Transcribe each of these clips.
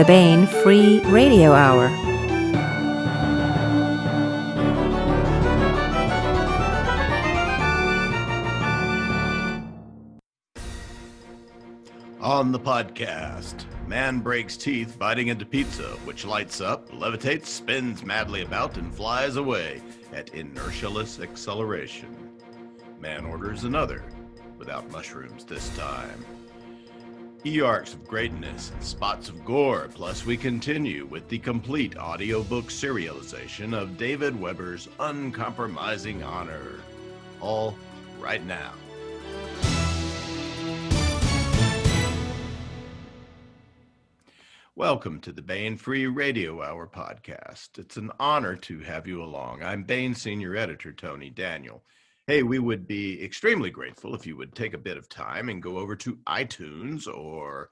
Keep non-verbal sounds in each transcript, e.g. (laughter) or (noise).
the Baen Free Radio Hour. On the podcast, man breaks teeth biting into pizza, which lights up, levitates, spins madly about, and flies away at inertialess acceleration. Man orders another, without mushrooms this time. E-arcs of greatness spots of gore, plus we continue with the complete audiobook serialization of David Weber's Uncompromising Honor. All right now. Welcome to the Baen Free Radio Hour podcast. It's an honor to have you along. I'm Baen Senior Editor Tony Daniel. Hey, we would be extremely grateful if you would take a bit of time and go over to iTunes or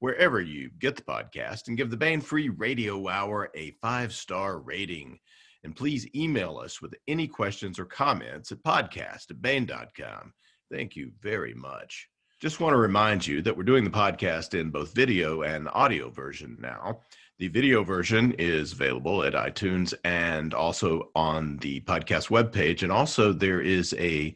wherever you get the podcast and give the Baen Free Radio Hour a five star rating. And please email us with any questions or comments at podcast at baen.com. Thank you very much. Just want to remind you that we're doing the podcast in both video and audio version now. The video version is available at iTunes and also on the podcast webpage. And also, there is a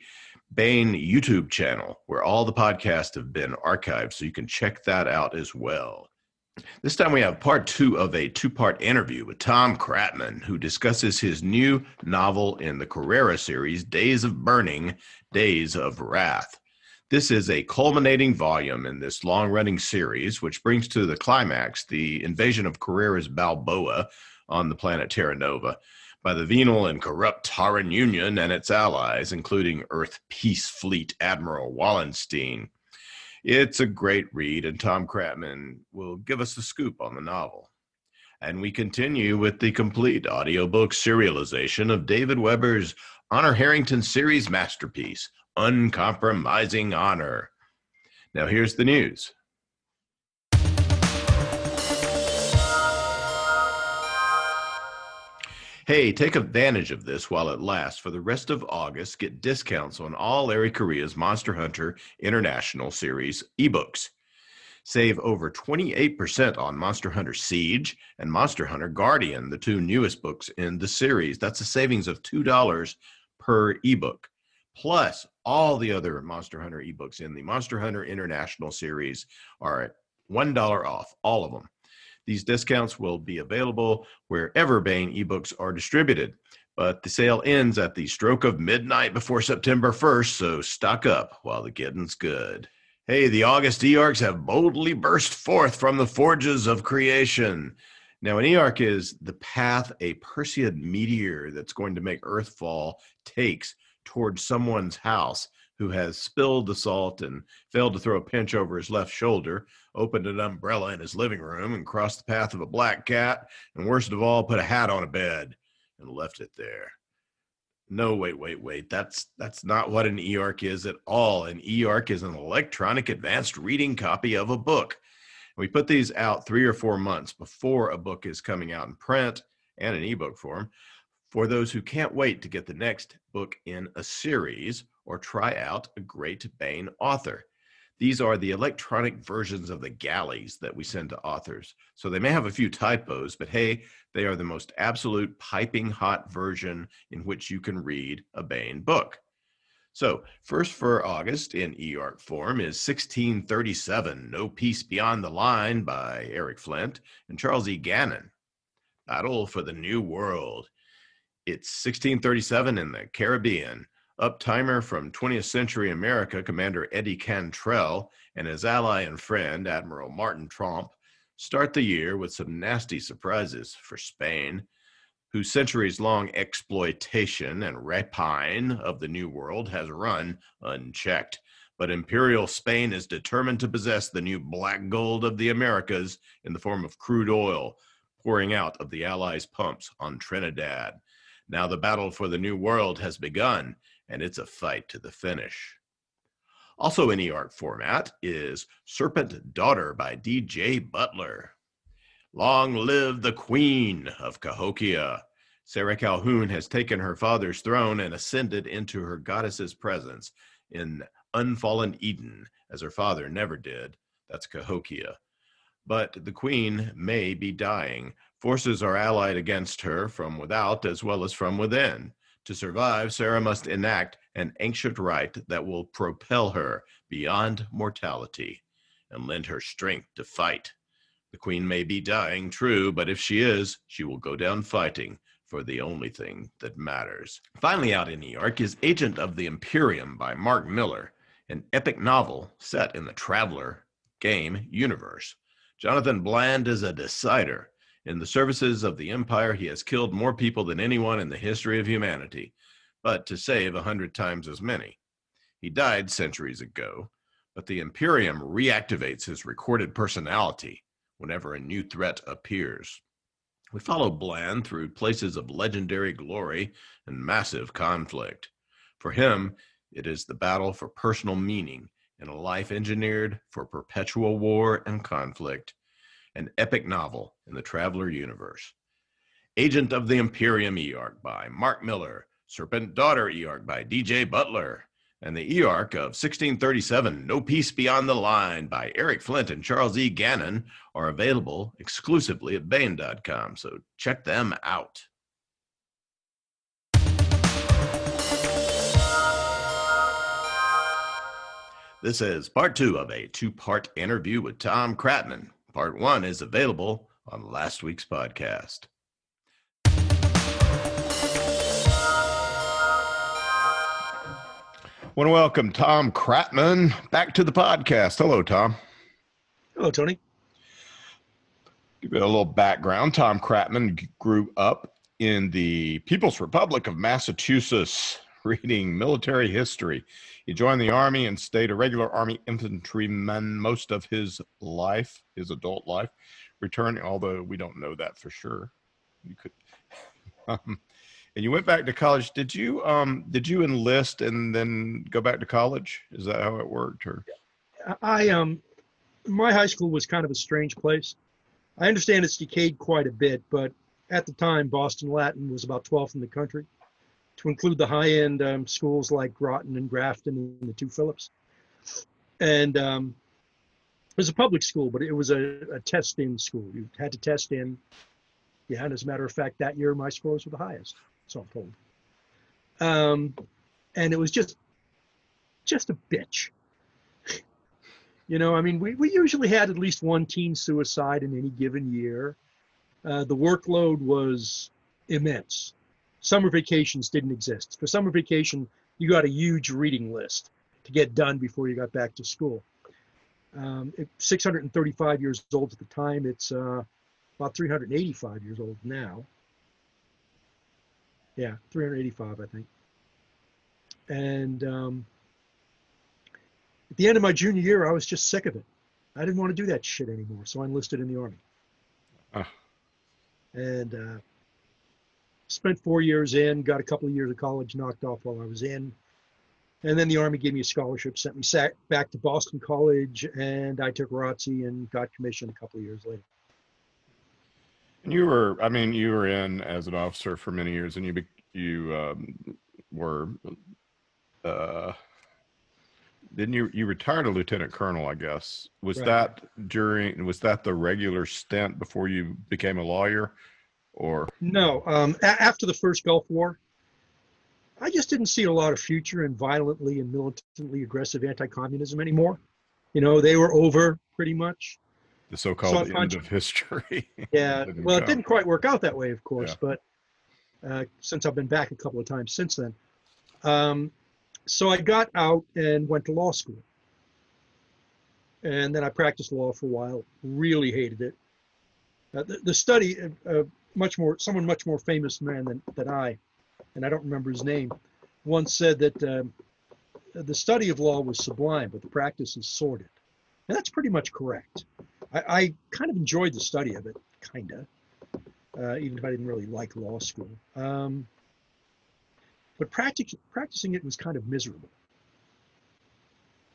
Baen YouTube channel where all the podcasts have been archived, so you can check that out as well. This time we have part two of a two part interview with Tom Kratman, who discusses his new novel in the Carrera series, Days of Burning, Days of Wrath. This is a culminating volume in this long running series, which brings to the climax the invasion of Carrera's Balboa on the planet Terra Nova by the venal and corrupt Tauran Union and its allies, including Earth Peace Fleet Admiral Wallenstein. It's a great read, and Tom Kratman will give us the scoop on the novel. And we continue with the complete audiobook serialization of David Weber's Honor Harrington series masterpiece, uncompromising honor. Now, here's the news. Hey, take advantage of this while it lasts. For the rest of August, get discounts on all Larry Correia's Monster Hunter International Series ebooks. Save over 28% on Monster Hunter Siege and Monster Hunter Guardian, the two newest books in the series. That's a savings of $2 per ebook. Plus, all the other Monster Hunter ebooks in the Monster Hunter International series are at $1 off, all of them. These discounts will be available wherever Baen ebooks are distributed, but the sale ends at the stroke of midnight before September 1st, so stock up while the getting's good. Hey, the August Earcs have boldly burst forth from the forges of creation. Now, an Earc is the path a Perseid meteor that's going to make Earthfall takes towards someone's house who has spilled the salt and failed to throw a pinch over his left shoulder, opened an umbrella in his living room and crossed the path of a black cat, and worst of all, put a hat on a bed and left it there. No, wait, wait, wait. That's that's not what an eARC is at all. An eARC is an electronic advanced reading copy of a book. We put these out three or four months before a book is coming out in print and in ebook form for those who can't wait to get the next book in a series or try out a great Baen author. These are the electronic versions of the galleys that we send to authors. So they may have a few typos, but hey, they are the most absolute piping hot version in which you can read a Baen book. So, first for August in eARC form is 1637 No Peace Beyond the Line by Eric Flint and Charles E. Gannon. Battle for the New World it's 1637 in the Caribbean. Uptimer from 20th century America, Commander Eddie Cantrell and his ally and friend, Admiral Martin Tromp, start the year with some nasty surprises for Spain, whose centuries long exploitation and rapine of the New World has run unchecked. But Imperial Spain is determined to possess the new black gold of the Americas in the form of crude oil pouring out of the Allies' pumps on Trinidad. Now the battle for the New World has begun, and it's a fight to the finish. Also in eARC format is Serpent Daughter by D.J. Butler. Long live the Queen of Cahokia. Sarah Calhoun has taken her father's throne and ascended into her goddess's presence in unfallen Eden, as her father never did. That's Cahokia. But the queen may be dying. Forces are allied against her from without as well as from within. To survive, Sarah must enact an ancient rite that will propel her beyond mortality and lend her strength to fight. The queen may be dying, true, but if she is, she will go down fighting for the only thing that matters. Finally, out in New York is Agent of the Imperium by Marc Miller, an epic novel set in the Traveller game universe. Jonathan Bland is a decider in the services of the Empire, he has killed more people than anyone in the history of humanity, but to save a hundred times as many. He died centuries ago, but the Imperium reactivates his recorded personality whenever a new threat appears. We follow Bland through places of legendary glory and massive conflict. For him, it is the battle for personal meaning in a life engineered for perpetual war and conflict an epic novel in the Traveller universe. Agent of the Imperium Earc by Marc Miller, Serpent Daughter Earc by D.J. Butler, and the Earc of 1637, No Peace Beyond the Line by Eric Flint and Charles E. Gannon are available exclusively at Baen.com, so check them out. This is part two of a two part interview with Tom Kratman, Part one is available on last week's podcast. Want to welcome Tom Kratman back to the podcast. Hello, Tom. Hello, Tony. Give you a little background. Tom Kratman grew up in the People's Republic of Massachusetts, reading military history. He joined the Army and stayed a regular Army infantryman most of his life, his adult life, returning, although we don't know that for sure. You could. (laughs) Um, and you went back to college. Did you um, did you enlist and then go back to college? Is that how it worked? Or I um, my high school was kind of a strange place. I understand it's decayed quite a bit, but at the time, Boston Latin was about 12th in the country to include the high-end um, schools like Groton and Grafton and the two Phillips. And um, it was a public school, but it was a, a test-in school. You had to test in. Yeah, and as a matter of fact, that year my scores were the highest, so I'm told. Um, and it was just, just a bitch. (laughs) you know, I mean, we, we usually had at least one teen suicide in any given year. Uh, the workload was immense summer vacations didn't exist. For summer vacation, you got a huge reading list to get done before you got back to school. Um, 635 years old at the time, it's uh, about 385 years old now. Yeah, 385, I think. And um, at the end of my junior year, I was just sick of it. I didn't want to do that shit anymore, so I enlisted in the army. Uh. And uh, spent four years in, got a couple of years of college knocked off while I was in. And then the Army gave me a scholarship, sent me back to Boston College, and I took ROTC and got commissioned a couple of years later. And you were, I mean, you were in as an officer for many years, and you you um, were, uh, didn't you? You retired a lieutenant colonel, I guess. Was right. that during? Was that the regular stint before you became a lawyer? Or? No um, a- after the first gulf war i just didn't see a lot of future in violently and militantly aggressive anti-communism anymore. You know they were over pretty much. The so-called so end of history. (laughs) Yeah well it didn't quite work out that way of course yeah. but uh, since i've been back a couple of times since then. Um, so i got out and went to law school. And then i practiced law for a while really hated it. Uh, the, the, study of, much more someone much more famous man than, than I, and I don't remember his name, once said that um, the study of law was sublime, but the practice is sordid, and that's pretty much correct. I, I kind of enjoyed the study of it, kind of, uh, even if I didn't really like law school. Um, but practic- practicing it was kind of miserable.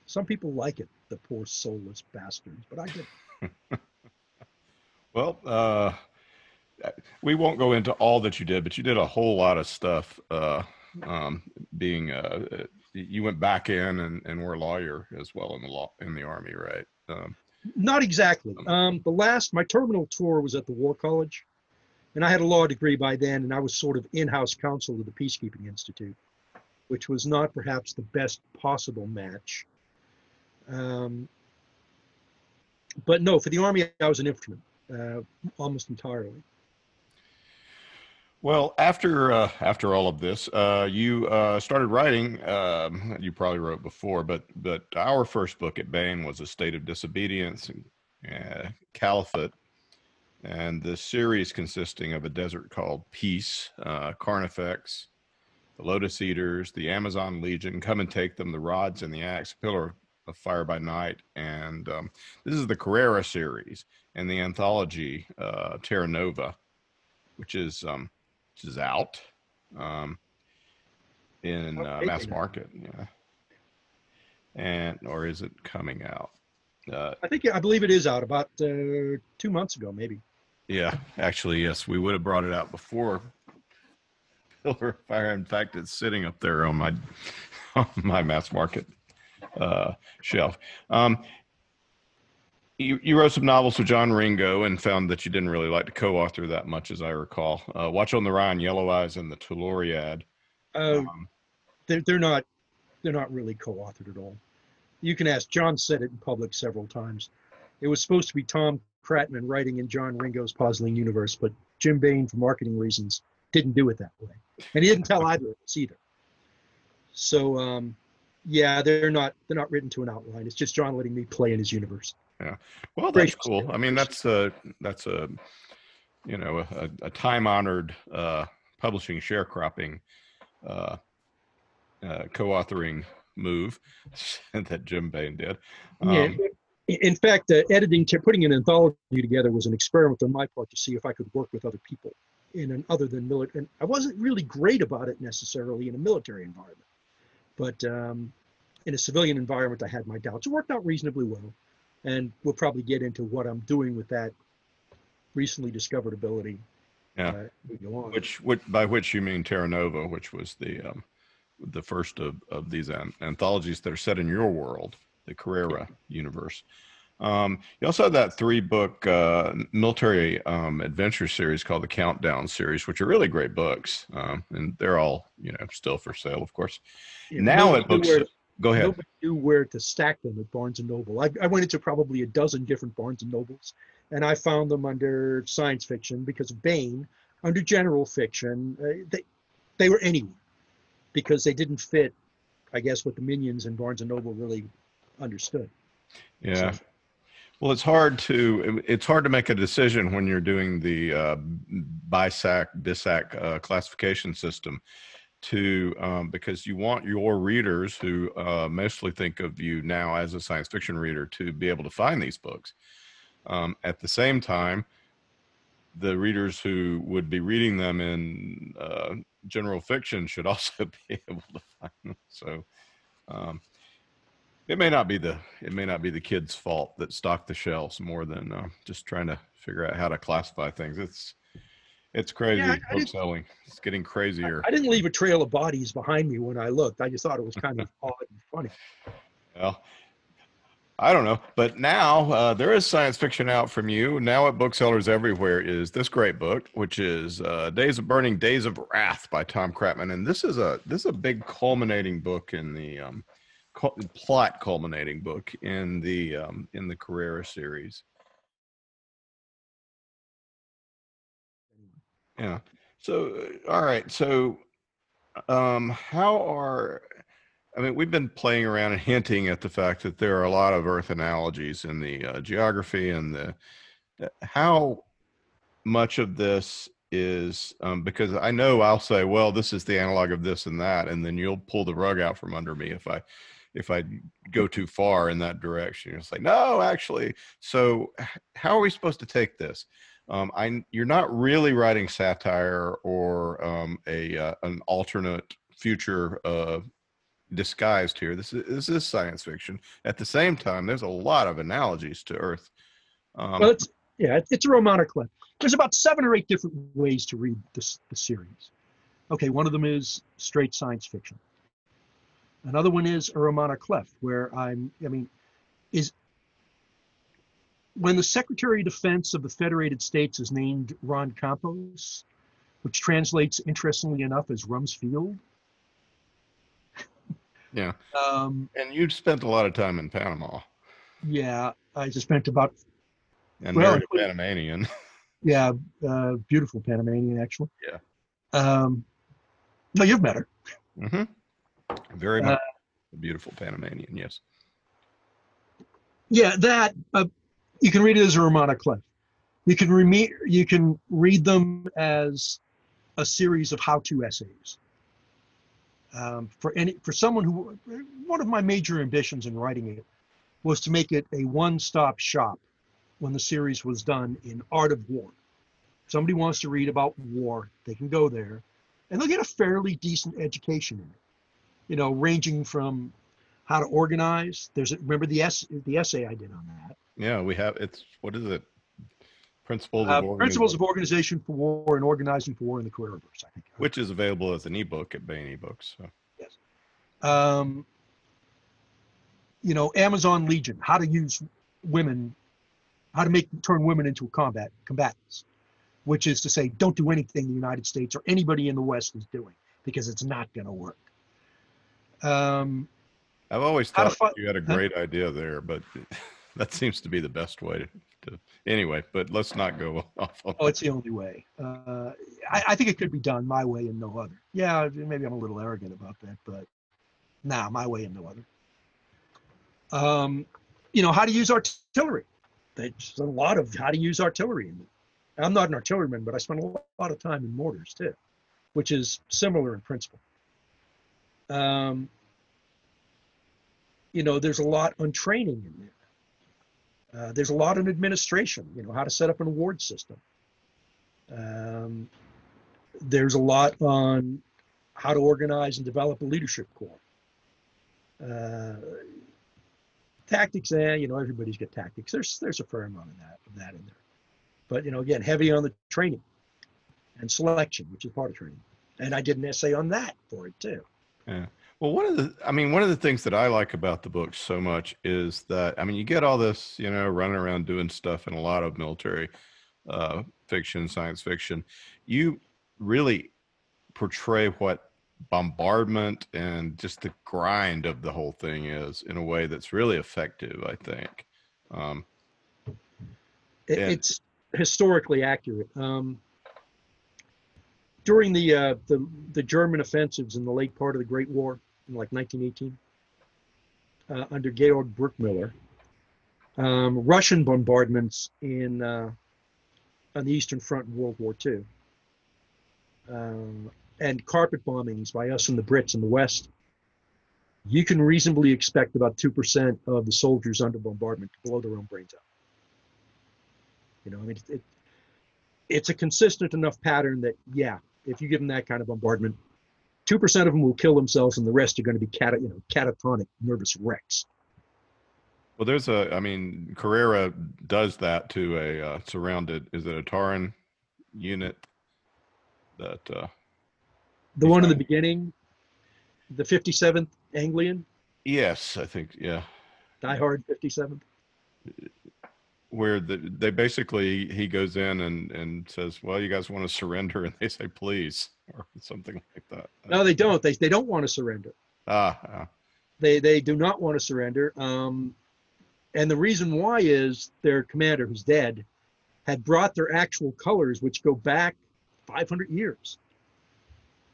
Some people like it, the poor soulless bastards, but I didn't. (laughs) well, uh, we won't go into all that you did, but you did a whole lot of stuff. Uh, um, being uh, you went back in and, and were a lawyer as well in the law in the army, right? Um, Not exactly. Um, the last, my terminal tour was at the War College, and I had a law degree by then, and I was sort of in-house counsel to the Peacekeeping Institute, which was not perhaps the best possible match. Um, but no, for the Army, I was an infantryman uh, almost entirely. Well, after uh, after all of this, uh, you uh, started writing. Um, you probably wrote before, but but our first book at Baen was a state of disobedience and uh, caliphate, and the series consisting of a desert called Peace, uh, Carnifex, the Lotus Eaters, the Amazon Legion, Come and Take Them, the Rods and the Axe, Pillar of Fire by Night, and um, this is the Carrera series and the anthology uh, Terra Nova, which is um, which is out um, in uh, mass market. Yeah, and or is it coming out? Uh, I think I believe it is out about uh, two months ago, maybe. Yeah, actually, yes, we would have brought it out before Pillar of Fire. In fact, it's sitting up there on my (laughs) on my mass market uh, shelf. Um, you, you, wrote some novels with John Ringo and found that you didn't really like to co-author that much, as I recall. Uh, Watch on the Rhine, Yellow Eyes, and the Tuloriad. Uh, um, they're, they're not they're not really co-authored at all. You can ask. John said it in public several times. It was supposed to be Tom Kratman writing in John Ringo's Posleen Universe, but Jim Baen, for marketing reasons, didn't do it that way, and he didn't tell either of us either. So um, yeah, they're not they're not written to an outline. It's just John letting me play in his universe. Yeah, well, that's cool. I mean, that's a that's a you know a, a time honored uh, publishing sharecropping uh, uh, co-authoring move (laughs) that Jim Baen did. Um, yeah. In fact, uh, editing, putting an anthology together was an experiment on my part to see if I could work with other people in an other than military. And I wasn't really great about it necessarily in a military environment. But um, in a civilian environment, I had my doubts. It worked out reasonably well. And we'll probably get into what I'm doing with that recently discovered ability. Yeah. Uh, which, which, by which you mean Terra Nova, which was the um, the first of, of these an- anthologies that are set in your world, the Carrera universe. Um, you also have that three book uh, military um, adventure series called the Countdown series, which are really great books. Um, and they're all, you know, still for sale, of course. Yeah, now at books, where, go ahead. Nobody knew where to stack them at Barnes and Noble. I, I went into probably a dozen different Barnes and Nobles, and I found them under science fiction because of Baen, under general fiction. Uh, they, they were anywhere because they didn't fit, I guess, what the minions and Barnes and Noble really understood. Yeah. So, well, it's hard to it's hard to make a decision when you're doing the uh, BISAC BISAC uh, classification system to um, because you want your readers who uh, mostly think of you now as a science fiction reader to be able to find these books. Um, at the same time, the readers who would be reading them in uh, general fiction should (laughs) also be able to find them. So. Um, it may not be the it may not be the kids' fault that stock the shelves more than uh, just trying to figure out how to classify things. It's it's crazy yeah, book selling. It's getting crazier. I, I, didn't leave a trail of bodies behind me when I looked. I just thought it was kind of odd and funny. Well, I don't know, but now uh, there is science fiction out from you. Now at booksellers everywhere is this great book, which is uh, "Days of Burning, Days of Wrath" by Tom Kratman, and this is a this is a big culminating book in the um, plot culminating book in the um, in the Carrera series. Yeah. So all right. So um, how are I mean, we've been playing around and hinting at the fact that there are a lot of Earth analogies in the uh, geography and the uh, how much of this is um, because I know I'll say, well, this is the analog of this and that, and then you'll pull the rug out from under me if I if I go too far in that direction. It's like, no, actually. So how are we supposed to take this? Um, I, you're not really writing satire or um, a uh, an alternate future uh, disguised here. This is this is science fiction. At the same time, there's a lot of analogies to Earth. Um, well, it's yeah, it's a roman à clef. There's about seven or eight different ways to read this the series. Okay, one of them is straight science fiction. Another one is a roman à clef, where I'm, I mean, is when the Secretary of Defense of the Federated States is named Ron Campos, which translates interestingly enough as Rumsfeld. (laughs) Yeah. Um, And you spent a lot of time in Panama yeah, I just spent about and Well, married a Panamanian. (laughs) yeah, uh, beautiful Panamanian actually. Yeah. Um, no, you've met her. Mm-hmm. Very Uh, much a beautiful Panamanian, yes. Yeah, that uh, you can read it as a roman à clef. You can re- you can read them as a series of how-to essays. Um, for any for someone who one of my major ambitions in writing it was to make it a one-stop shop when the series was done in art of war. Somebody wants to read about war, they can go there, and they'll get a fairly decent education in it. You know, ranging from how to organize. There's a, remember the the essay I did on that. Yeah, we have it's what is it? Principles Uh, of Organization, Principles of Organization for War and Organizing for War in the Carreraverse, I think. which is available as an ebook at Baen eBooks. So. Um, you know, Amazon Legion, how to use women, how to make turn women into combat combatants, which is to say, don't do anything the United States or anybody in the West is doing because it's not going to work. Um, I've always thought fi- you had a great idea there, but (laughs) (laughs) that seems to be the best way to, anyway, but let's not go (laughs) off on oh, it's the only way. Uh, I, I think it could be done my way and no other. Yeah, maybe I'm a little arrogant about that, but nah, my way and no other. Um, you know, how to use artillery. There's a lot of how to use artillery. I'm not an artilleryman, but I spent a lot of time in mortars too, which is similar in principle. Um, you know, there's a lot on training in there. Uh, there's a lot in administration, you know, how to set up an award system. Um, there's a lot on how to organize and develop a leadership corps. Uh, tactics, eh, you know, everybody's got tactics. There's there's a fair amount of that of that in there. But you know, again, heavy on the training and selection, which is part of training. And I did an essay on that for it too. Well, one of the, I mean, one of the things that I like about the book so much is that, I mean, you get all this, you know, running around doing stuff in a lot of military uh, fiction, science fiction. You really portray what bombardment and just the grind of the whole thing is in a way that's really effective, I think. Um, It, Yeah. It's historically accurate. Um, during the, uh, the the German offensives in the late part of the Great War, like 1918, uh, under Georg Bruchmüller, um, Russian bombardments in uh, on the Eastern Front in World War II, um, and carpet bombings by us and the Brits in the West. You can reasonably expect about two percent of the soldiers under bombardment to blow their own brains out. You know, I mean, it, it's a consistent enough pattern that, yeah, if you give them that kind of bombardment, two percent of them will kill themselves, and the rest are going to be cata, you know, catatonic nervous wrecks. well, there's a, I mean, Carrera does that to a uh, surrounded, is it a Tauran unit that, uh, The one in the beginning, the 57th Anglian, yes, I think, yeah. Die Hard 57th. Where the, they basically he goes in and and says, "Well, you guys want to surrender?" and they say, "Please," or something like that. No, they don't. They they don't want to surrender. Ah, ah, They they do not want to surrender. Um, and the reason why is their commander, who's dead, had brought their actual colors, which go back 500 years,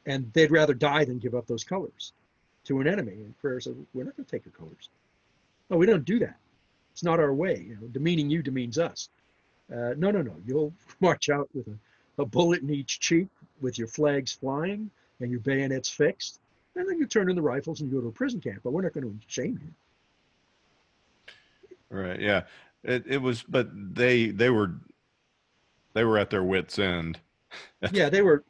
and they'd rather die than give up those colors to an enemy. And Carrera said, "We're not going to take your colors. No, we don't do that. It's not our way. You know, demeaning you demeans us. Uh, no, no, no. You'll (laughs) march out with a, a bullet in each cheek, with your flags flying and your bayonets fixed." and then you turn in the rifles and you go to a prison camp. But we're not going to shame you. right, yeah. It it was, but they they were they were at their wits' end. (laughs) Yeah, they were.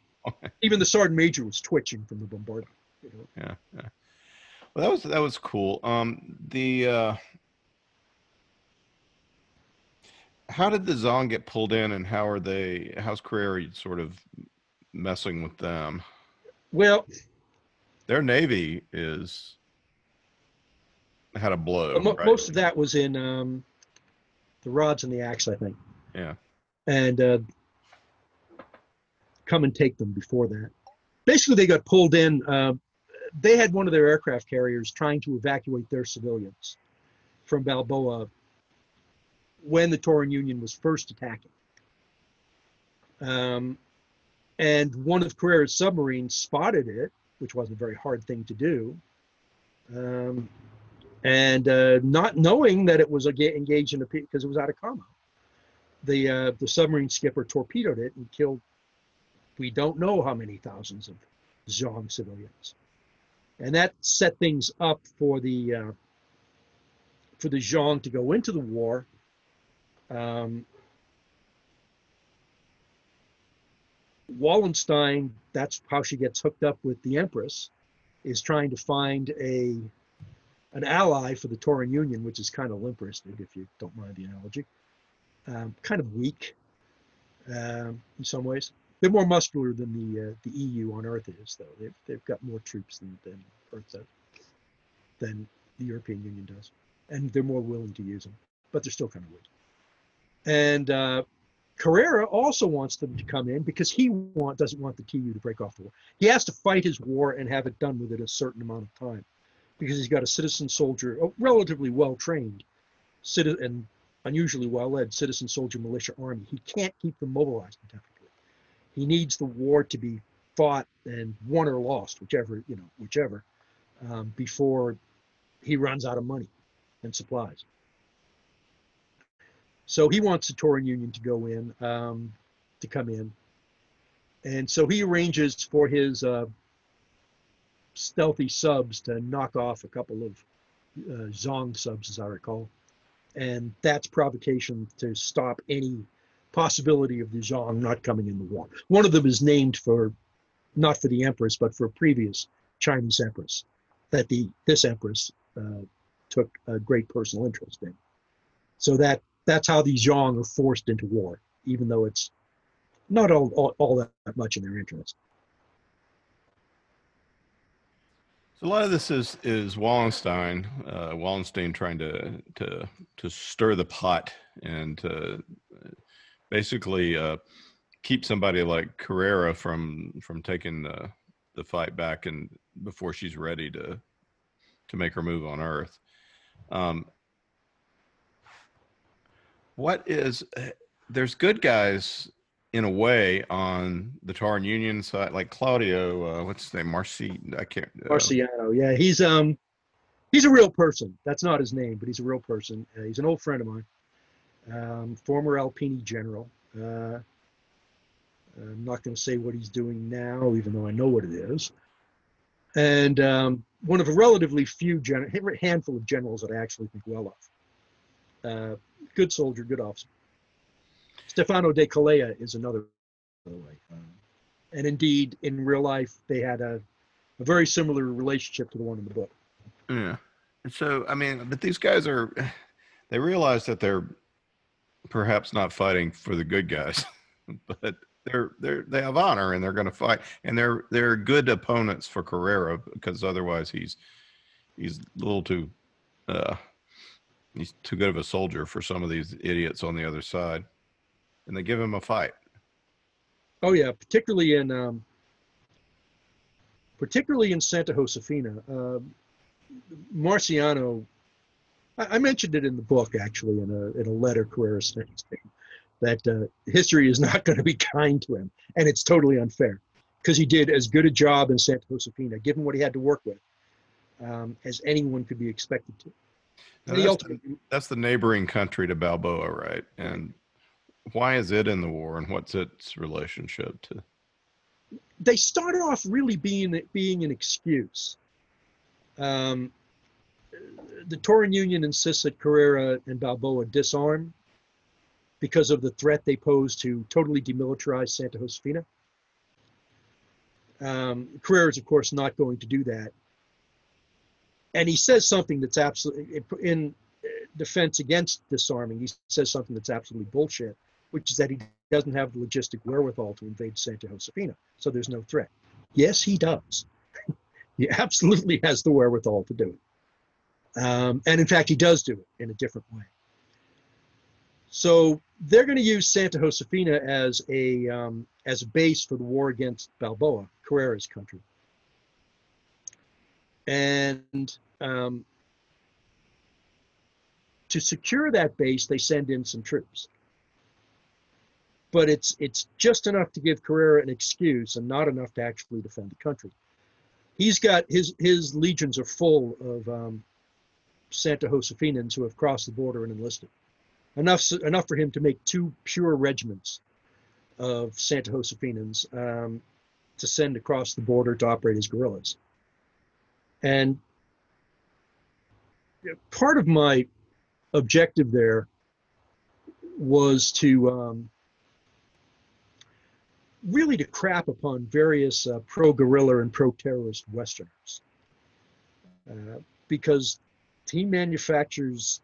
Even the sergeant major was twitching from the bombardment. You know? Yeah, yeah. Well, that was that was cool. Um, the uh, how did the Zhong get pulled in, and how are they? How's Carrera sort of messing with them? Well, Their navy is had a blow. mo- right? most of that was in um, the rods and the axe, I think, Yeah. and uh, come and take them before that. Basically, they got pulled in. Uh, they had one of their aircraft carriers trying to evacuate their civilians from Balboa when the Tauran Union was first attacking. Um, and one of Carrera's submarines spotted it, which wasn't a very hard thing to do. Um, and uh, not knowing that it was engaged in a because it was out of commo, the uh, the submarine skipper torpedoed it and killed. We don't know how many thousands of Zhong civilians, and that set things up for the uh, for the Zhong to go into the war. Um, Wallenstein, that's how she gets hooked up with the Empress, is trying to find a an ally for the Tauran Union, which is kind of limp-wristed, if you don't mind the analogy. Um, kind of weak um, in some ways. They're more muscular than the uh, the EU on Earth is, though. They've they've got more troops than, than Earth does, than the European Union does, and they're more willing to use them, but they're still kind of weak. And uh, Carrera also wants them to come in because he want, doesn't want the TU to break off the war. He has to fight his war and have it done within a certain amount of time because he's got a citizen soldier, a relatively well trained, and unusually well led citizen soldier militia army. He can't keep them mobilized indefinitely. He needs the war to be fought and won or lost, whichever you know, whichever, um, before he runs out of money and supplies. So he wants the Tauran Union to go in, um, to come in. And so he arranges for his uh, stealthy subs to knock off a couple of uh, Zhong subs, as I recall. And that's provocation to stop any possibility of the Zhong not coming in the war. One of them is named for, not for the empress, but for a previous Chinese empress that the this empress uh, took a great personal interest in. So that that's how these Zhong are forced into war, even though it's not all, all, all that much in their interest. So a lot of this is is Wallenstein, uh, Wallenstein trying to to to stir the pot and to basically uh, keep somebody like Carrera from from taking the the fight back and before she's ready to to make her move on Earth. Um, what is there's good guys in a way on the Tauran Union side, like Claudio, uh, what's his name, Marci? I can't. Uh, Marciano, yeah, he's um, he's a real person. That's not his name, but he's a real person. Uh, he's an old friend of mine, um, former Alpini general. Uh, I'm not going to say what he's doing now, even though I know what it is. And um, one of a relatively few gen- handful of generals that I actually think well of. Uh, good soldier, good officer. Stefano de Calea is another, by the way. Um, and indeed, in real life, they had a, a very similar relationship to the one in the book. Yeah. And so, I mean, but these guys are, (sighs) they realize that they're perhaps not fighting for the good guys, (laughs) but they're they're they have honor and they're going to fight and they're they're good opponents for Carrera because otherwise he's he's a little too uh he's too good of a soldier for some of these idiots on the other side and they give him a fight Oh yeah, particularly in um, particularly in Santa Josefina. Uh, Marciano, I, I mentioned it in the book actually in a in a letter Carrera sent that uh, history is not (laughs) going to be kind to him, and it's totally unfair because he did as good a job in Santa Josefina, given what he had to work with, um, as anyone could be expected to. Now, that's, the, that's the neighboring country to Balboa right and why is it in the war and what's its relationship to they started off really being being an excuse. Um, the Tauran Union insists that Carrera and Balboa disarm because of the threat they pose to totally demilitarize Santa Josefina. Um, Carrera is, of course, not going to do that. And he says something that's absolutely, in defense against disarming, he says something that's absolutely bullshit, which is that he doesn't have the logistic wherewithal to invade Santa Josefina, so there's no threat. Yes, he does. (laughs) he absolutely has the wherewithal to do it. Um, and in fact, he does do it in a different way. So they're going to use Santa Josefina as a um, as a base for the war against Balboa, Carrera's country. And um, to secure that base, they send in some troops. But it's it's just enough to give Carrera an excuse and not enough to actually defend the country. He's got his his legions are full of um, Santa Josefinans who have crossed the border and enlisted. Enough enough for him to make two pure regiments of Santa Josefinans um, to send across the border to operate as guerrillas. And part of my objective there was to um, really to crap upon various uh, pro-guerrilla and pro-terrorist Westerners, uh, because he manufactures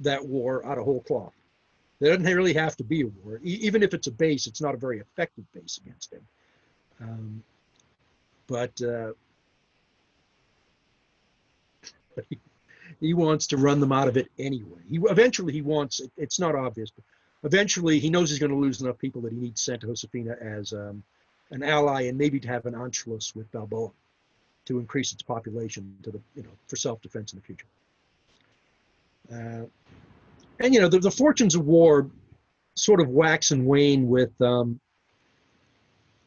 that war out of whole cloth. There doesn't really have to be a war. E- even if it's a base, it's not a very effective base against him. Um, but uh, he, he wants to run them out of it anyway. He eventually he wants. It, it's not obvious, but eventually he knows he's going to lose enough people that he needs Santa Josefina as um, an ally and maybe to have an Anschluss with Balboa to increase its population to the you know for self-defense in the future. Uh, and you know the, the fortunes of war sort of wax and wane with um,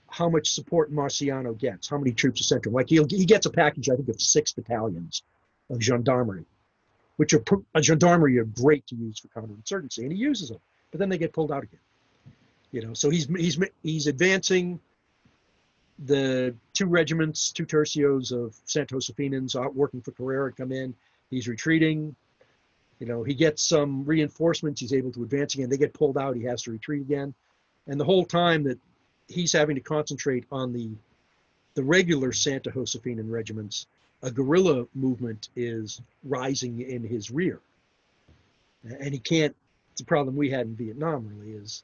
how much support Marciano gets, how many troops are sent to him. Like he'll, he gets a package, I think, of six battalions of gendarmerie, which are a gendarmerie are great to use for counterinsurgency, and he uses them, but then they get pulled out again. You know, so he's he's he's advancing the two regiments, two tercios of Santa Josefinans out working for Carrera come in. He's retreating. You know, he gets some reinforcements. He's able to advance again. They get pulled out. He has to retreat again. And the whole time that he's having to concentrate on the the regular Santa Josefinan regiments, a guerrilla movement is rising in his rear. And he can't, it's a problem we had in Vietnam really is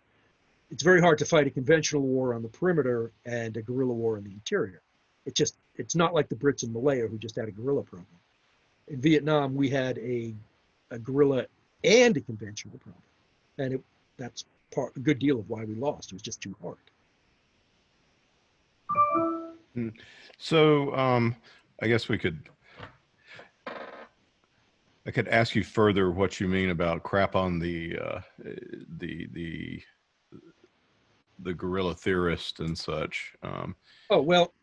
it's very hard to fight a conventional war on the perimeter and a guerrilla war in the interior. It just, it's not like the Brits in Malaya who just had a guerrilla problem. In Vietnam, we had a, a guerrilla and a conventional problem. And it, that's part, a good deal of why we lost. It was just too hard. So, um, I guess we could, I could ask you further what you mean about crap on the, uh, the, the, the guerrilla theorist and such. Um, Oh, well,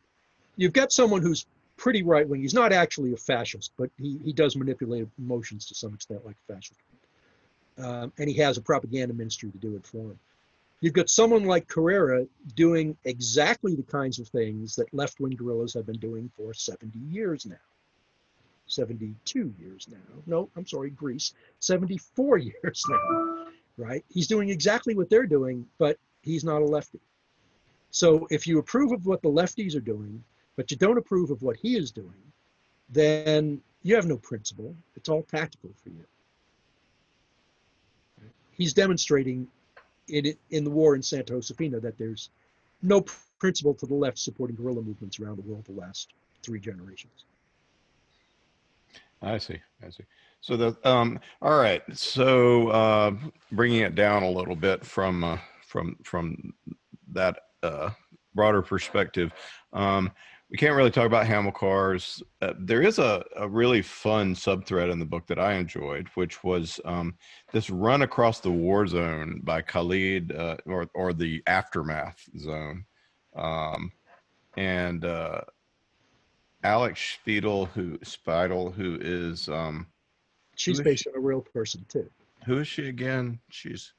you've got someone who's pretty right wing. He's not actually a fascist, but he, he does manipulate emotions to some extent like a fascist. Um, and he has a propaganda ministry to do it for him. You've got someone like Carrera doing exactly the kinds of things that left wing guerrillas have been doing for 70 years now. 72 years now. No, I'm sorry, Greece. 74 (laughs) years now, right? He's doing exactly what they're doing, but he's not a lefty. So if you approve of what the lefties are doing, but you don't approve of what he is doing, then you have no principle. It's all tactical for you. He's demonstrating in, in the war in Santa Josefina that there's no principle to the left supporting guerrilla movements around the world the last three generations. I see. I see. So the um. All right. So uh, bringing it down a little bit from uh, from from that uh, broader perspective, um, we can't really talk about Hamilcars. Uh, there is a, a really fun subthread in the book that I enjoyed, which was um, this run across the war zone by Khalid, uh, or or the aftermath zone, um, and uh, Alex Spiedel, who Spiedel, who is um, She's Who is based on a real person too. who is she again? She's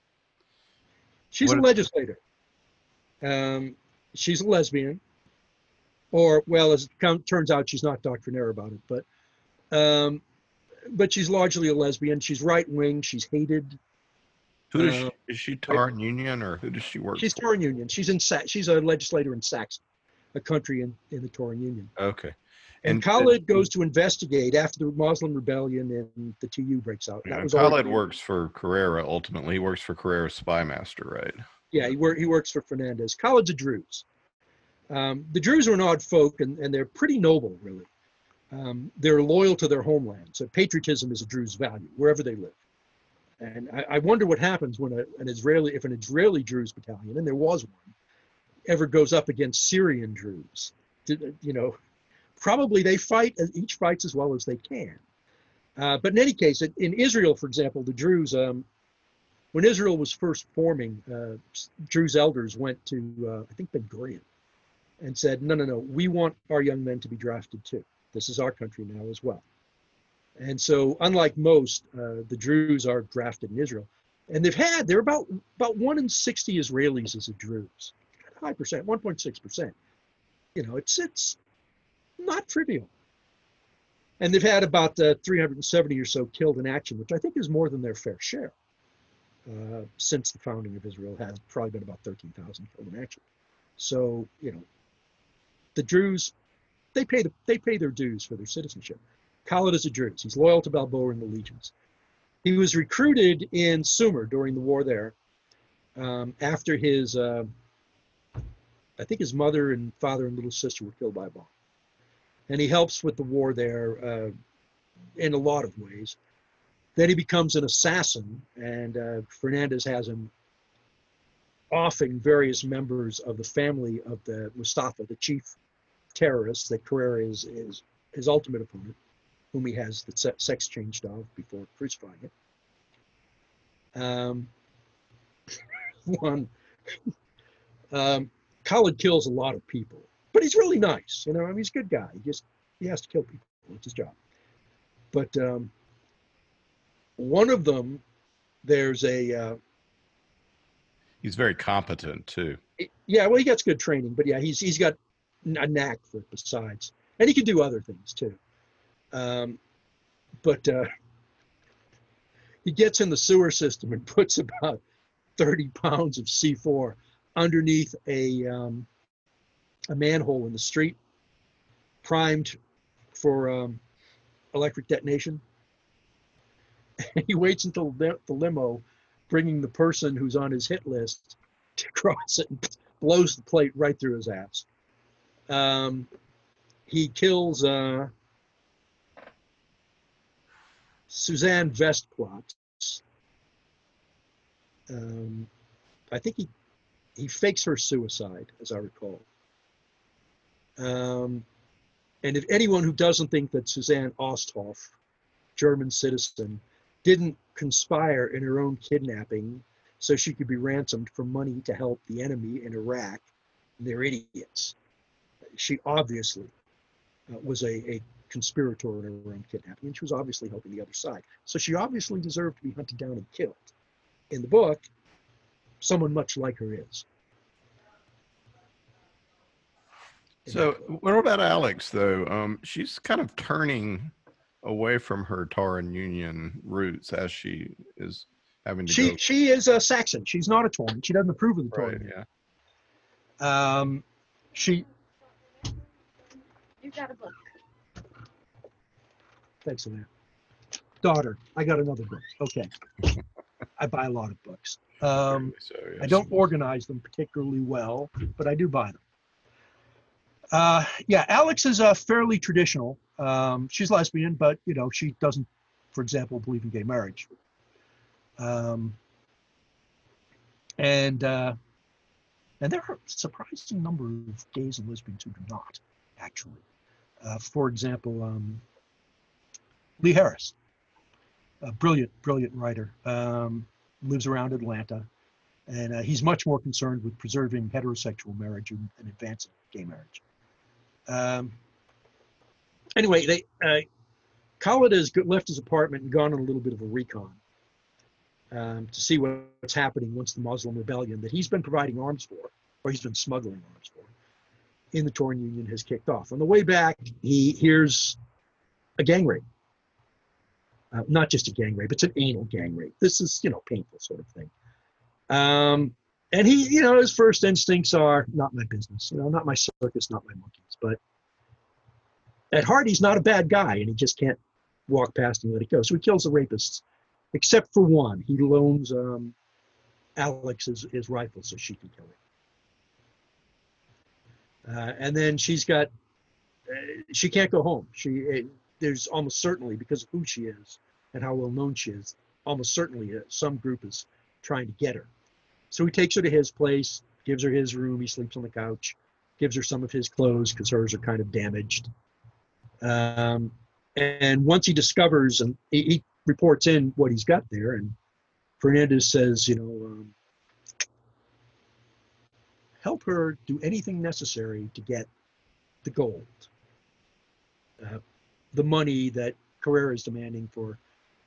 She's a is- legislator. Um, she's a lesbian, or well, as it turns out, she's not doctrinaire about it, but um, but she's largely a lesbian. She's right wing. She's hated. who does Uh, she, is she Tauran Union or who does she work? She's for? Union. She's in Sa- she's a legislator in Saxon, a country in, in the Tauran Union. Okay. And, And- Khalid goes to investigate after the Muslim rebellion and the TU breaks out. Yeah, That was Khalid already- works for Carrera ultimately. He works for Carrera's spy master, right? Yeah, he, wor- he works for Fernandez. Khalid's a Druze. Um, the Druze are an odd folk, and, and they're pretty noble, really. Um, they're loyal to their homeland. So patriotism is a Druze value wherever they live. And I, I wonder what happens when a, an Israeli, if an Israeli Druze battalion, and there was one, ever goes up against Syrian Druze. You know, probably they fight, each fights as well as they can. Uh, but in any case, in- in Israel, for example, the Druze, um, when Israel was first forming, uh, Druze elders went to, uh, I think, Ben Gurion and said, no, no, no, we want our young men to be drafted too. This is our country now as well. And so, unlike most, uh, the Druze are drafted in Israel. And they've had, they're about, about one in 60 Israelis as a Druze. High percent, 1.6%. You know, it's, it's not trivial. And they've had about uh, 370 or so killed in action, which I think is more than their fair share. Uh, since the founding of Israel has probably been about 13,000 killed in action. So, you know, the Druze, they pay the, they pay their dues for their citizenship. Khalid is a Druze. He's loyal to Balboa and the legions. He was recruited in Sumer during the war there um, after his, uh, I think his mother and father and little sister were killed by a bomb. And he helps with the war there uh, in a lot of ways. Then he becomes an assassin, and uh, Fernandez has him offing various members of the family of the Mustafa, the chief terrorist that Carrera is, is his ultimate opponent, whom he has the sex changed of before crucifying it. Um, (laughs) one, um, Khalid kills a lot of people, but he's really nice. You know, I mean, he's a good guy. He just he has to kill people. It's his job. But um, one of them, there's a uh, He's very competent too. yeah, well, he gets good training, but yeah, he's he's got a knack for it besides, and he can do other things too. Um, but uh, he gets in the sewer system and (laughs) puts about thirty pounds of C4 underneath a um, a manhole in the street, primed for um, electric detonation. And (laughs) he waits until the, the limo bringing the person who's on his hit list (laughs) to cross it and blows the plate right through his ass. Um, he kills uh, Suzanne Vestplatz. Um, I think he he fakes her suicide, as I recall. Um, and if anyone who doesn't think that Suzanne Osthoff, German citizen, didn't conspire in her own kidnapping so she could be ransomed for money to help the enemy in Iraq, they're idiots. She obviously uh, was a, a conspirator in her own kidnapping, and she was obviously helping the other side. So she obviously deserved to be hunted down and killed. In the book, someone much like her is. In So, what about Alex though? Um, she's kind of turning away from her Tauran Union roots as she is having to she go. she is a Saxon. She's not a Tauran. She doesn't approve of the Right, yeah. Um, she You got a book. Thanks for that. Daughter, I got another book. Okay. I buy a lot of books. Um, so, I don't organize them particularly well, but I do buy them. Uh, yeah, Alex is uh, fairly traditional. Um, she's lesbian, but you know she doesn't, for example, believe in gay marriage. Um, and uh, and there are a surprising number of gays and lesbians who do not, actually. Uh, for example, um, Lee Harris, a brilliant, brilliant writer, um, lives around Atlanta, and uh, he's much more concerned with preserving heterosexual marriage and, advancing gay marriage. Um, anyway, they uh, has left his apartment and gone on a little bit of a recon um, to see what's happening once the Muslim rebellion that he's been providing arms for, or he's been smuggling arms for, in the Tauran Union has kicked off. On the way back, he hears a gang rape. Uh, not just a gang rape, it's an anal gang rape. This is, you know, painful sort of thing. Um, and he, you know, his first instincts are not my business, you know, not my circus, not my monkeys. But at heart, he's not a bad guy, and he just can't walk past and let it go. So he kills the rapists, except for one. He loans um, Alex his, his rifle so she can kill him. Uh, and then she's got, uh, she can't go home. She, uh, there's almost certainly, because of who she is and how well known she is, almost certainly uh, some group is trying to get her. So he takes her to his place, gives her his room. He sleeps on the couch, gives her some of his clothes because hers are kind of damaged. Um, and once he discovers and he, he, reports in what he's got there, and Fernandez says, you know, um, help her do anything necessary to get the gold, uh, the money that Carrera is demanding for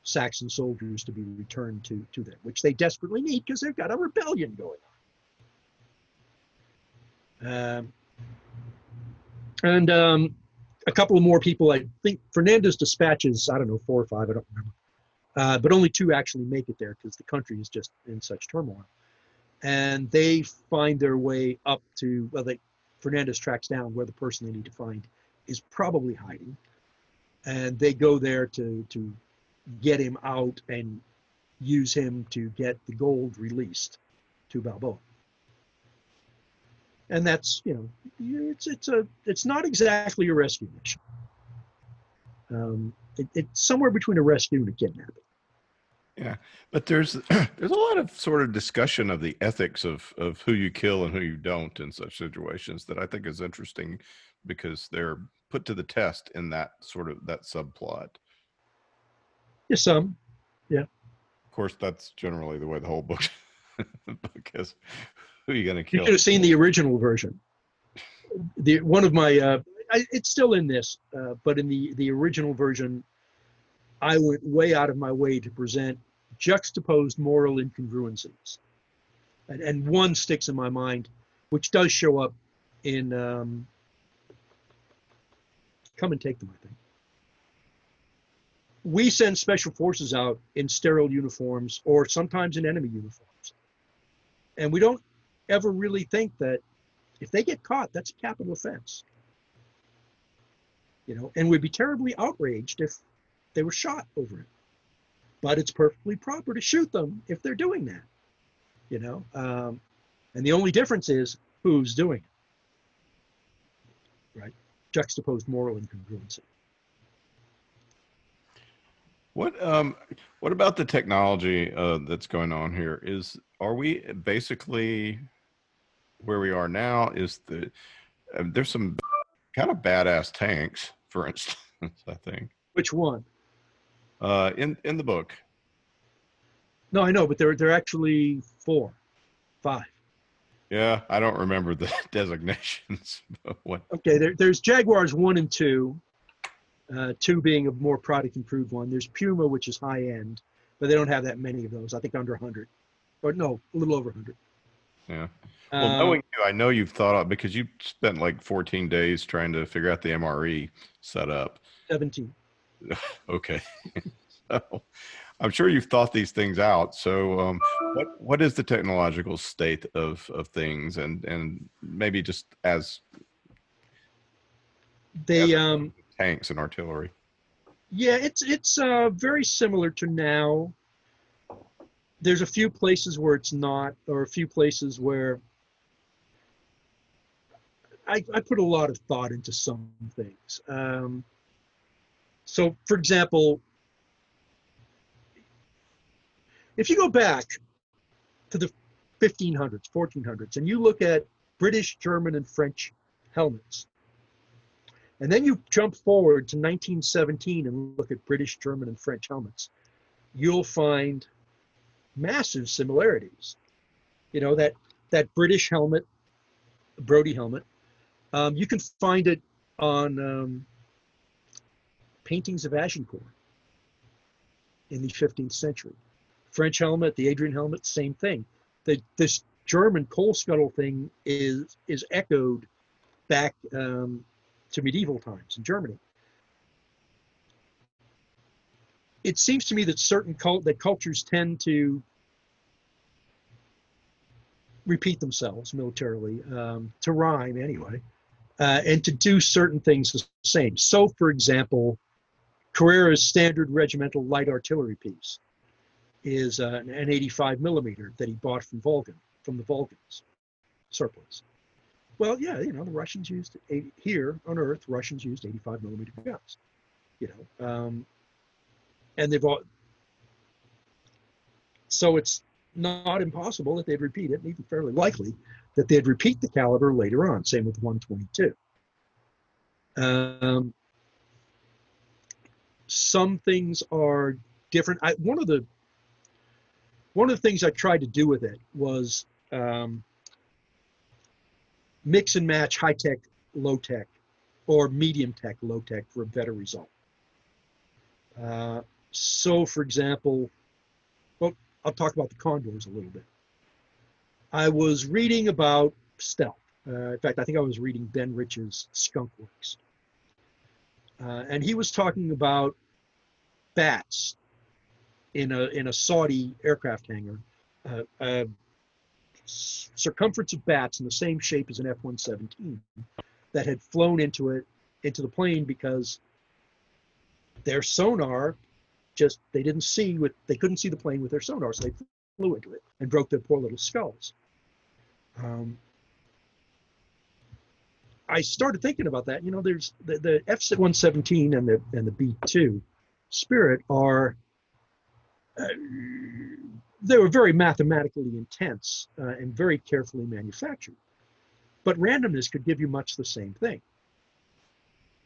Saxon soldiers to be returned to, to them, which they desperately need because they've got a rebellion going on. Um, and um, a couple of more people, I think Fernandez dispatches, I don't know, four or five, I don't remember. Uh, but only two actually make it there because the country is just in such turmoil. And they find their way up to, well, they, Fernandez tracks down where the person they need to find is probably hiding. And they go there to, to get him out and use him to get the gold released to Balboa. And that's you know it's it's a it's not exactly a rescue mission. Um, it, it's somewhere between a rescue and a kidnapping. Yeah, but there's (clears throat) there's a lot of sort of discussion of the ethics of of who you kill and who you don't in such situations that I think is interesting because they're put to the test in that sort of that subplot. Yeah, some. Yeah. Of course, that's generally the way the whole book, (laughs) book is. Who are you going to kill? You should have seen the original version. The one of my, uh, I, it's still in this, uh, but in the the original version, I went way out of my way to present juxtaposed moral incongruencies, and, and one sticks in my mind, which does show up in. Um, come and take them, I think we send special forces out in sterile uniforms or sometimes in enemy uniforms. And we don't ever really think that if they get caught, that's a capital offense. You know, and we'd be terribly outraged if they were shot over it. But it's perfectly proper to shoot them if they're doing that. You know, um, and the only difference is who's doing it. Right? Juxtaposed moral incongruency. What um what about the technology uh, that's going on here? Is are we basically where we are now? Is the uh, there's some kind of badass tanks, for instance. (laughs) I think. Which one? Uh, in in the book. No, I know, but they're they're actually four, five. Yeah, I don't remember the (laughs) designations. (laughs) what? Okay, there, there's Jaguars one and two, uh, two being a more product improved one. There's Puma, which is high end, but they don't have that many of those. I think under 100, or no, a little over 100. Yeah. Well, uh, knowing you, I know you've thought of because you spent like 14 days trying to figure out the MRE setup. 17. (laughs) okay. (laughs) so I'm sure you've thought these things out. So, um, what what is the technological state of of things, and and maybe just as they as, um tanks and artillery. Yeah, it's it's uh, very similar to now. There's a few places where it's not, or a few places where I, I put a lot of thought into some things. Um, so, for example, if you go back to the 1500s, 1400s, and you look at British, German, and French helmets, and then you jump forward to 1917 and look at British, German, and French helmets. You'll find massive similarities. You know, that, that British helmet, Brodie helmet, um, you can find it on um, paintings of Agincourt in the 15th century. French helmet, the Adrian helmet, same thing. The, this German coal scuttle thing is is echoed back um, to medieval times in Germany. It seems to me that certain cult that cultures tend to repeat themselves militarily, um, to rhyme anyway, uh, and to do certain things the same. So, for example, Carrera's standard regimental light artillery piece is uh, an 85 millimeter that he bought from Volgan, from the Volgans surplus. Well, yeah, you know, the Russians used here on Earth, Russians used 85 millimeter guns. You know, um, and they've all so it's not impossible that they'd repeat it, and even fairly likely that they'd repeat the caliber later on. Same with 122. Um, some things are different. I, one of the one of the things I tried to do with it was um, mix and match high tech, low tech, or medium tech, low tech for a better result. Uh, so, for example, well, I'll talk about the condors a little bit. I was reading about stealth. Uh, in fact, I think I was reading Ben Rich's Skunk Works. Uh, and he was talking about bats in a in a Saudi aircraft hangar, uh, uh, circumference of bats in the same shape as an F-117 that had flown into it into the plane because their sonar just they didn't see with they couldn't see the plane with their sonar, so they flew into it and broke their poor little skulls. Um, I started thinking about that. You know, there's the, the F-117 and the and the B-2 Spirit are uh, they were very mathematically intense uh, and very carefully manufactured. But randomness could give you much the same thing.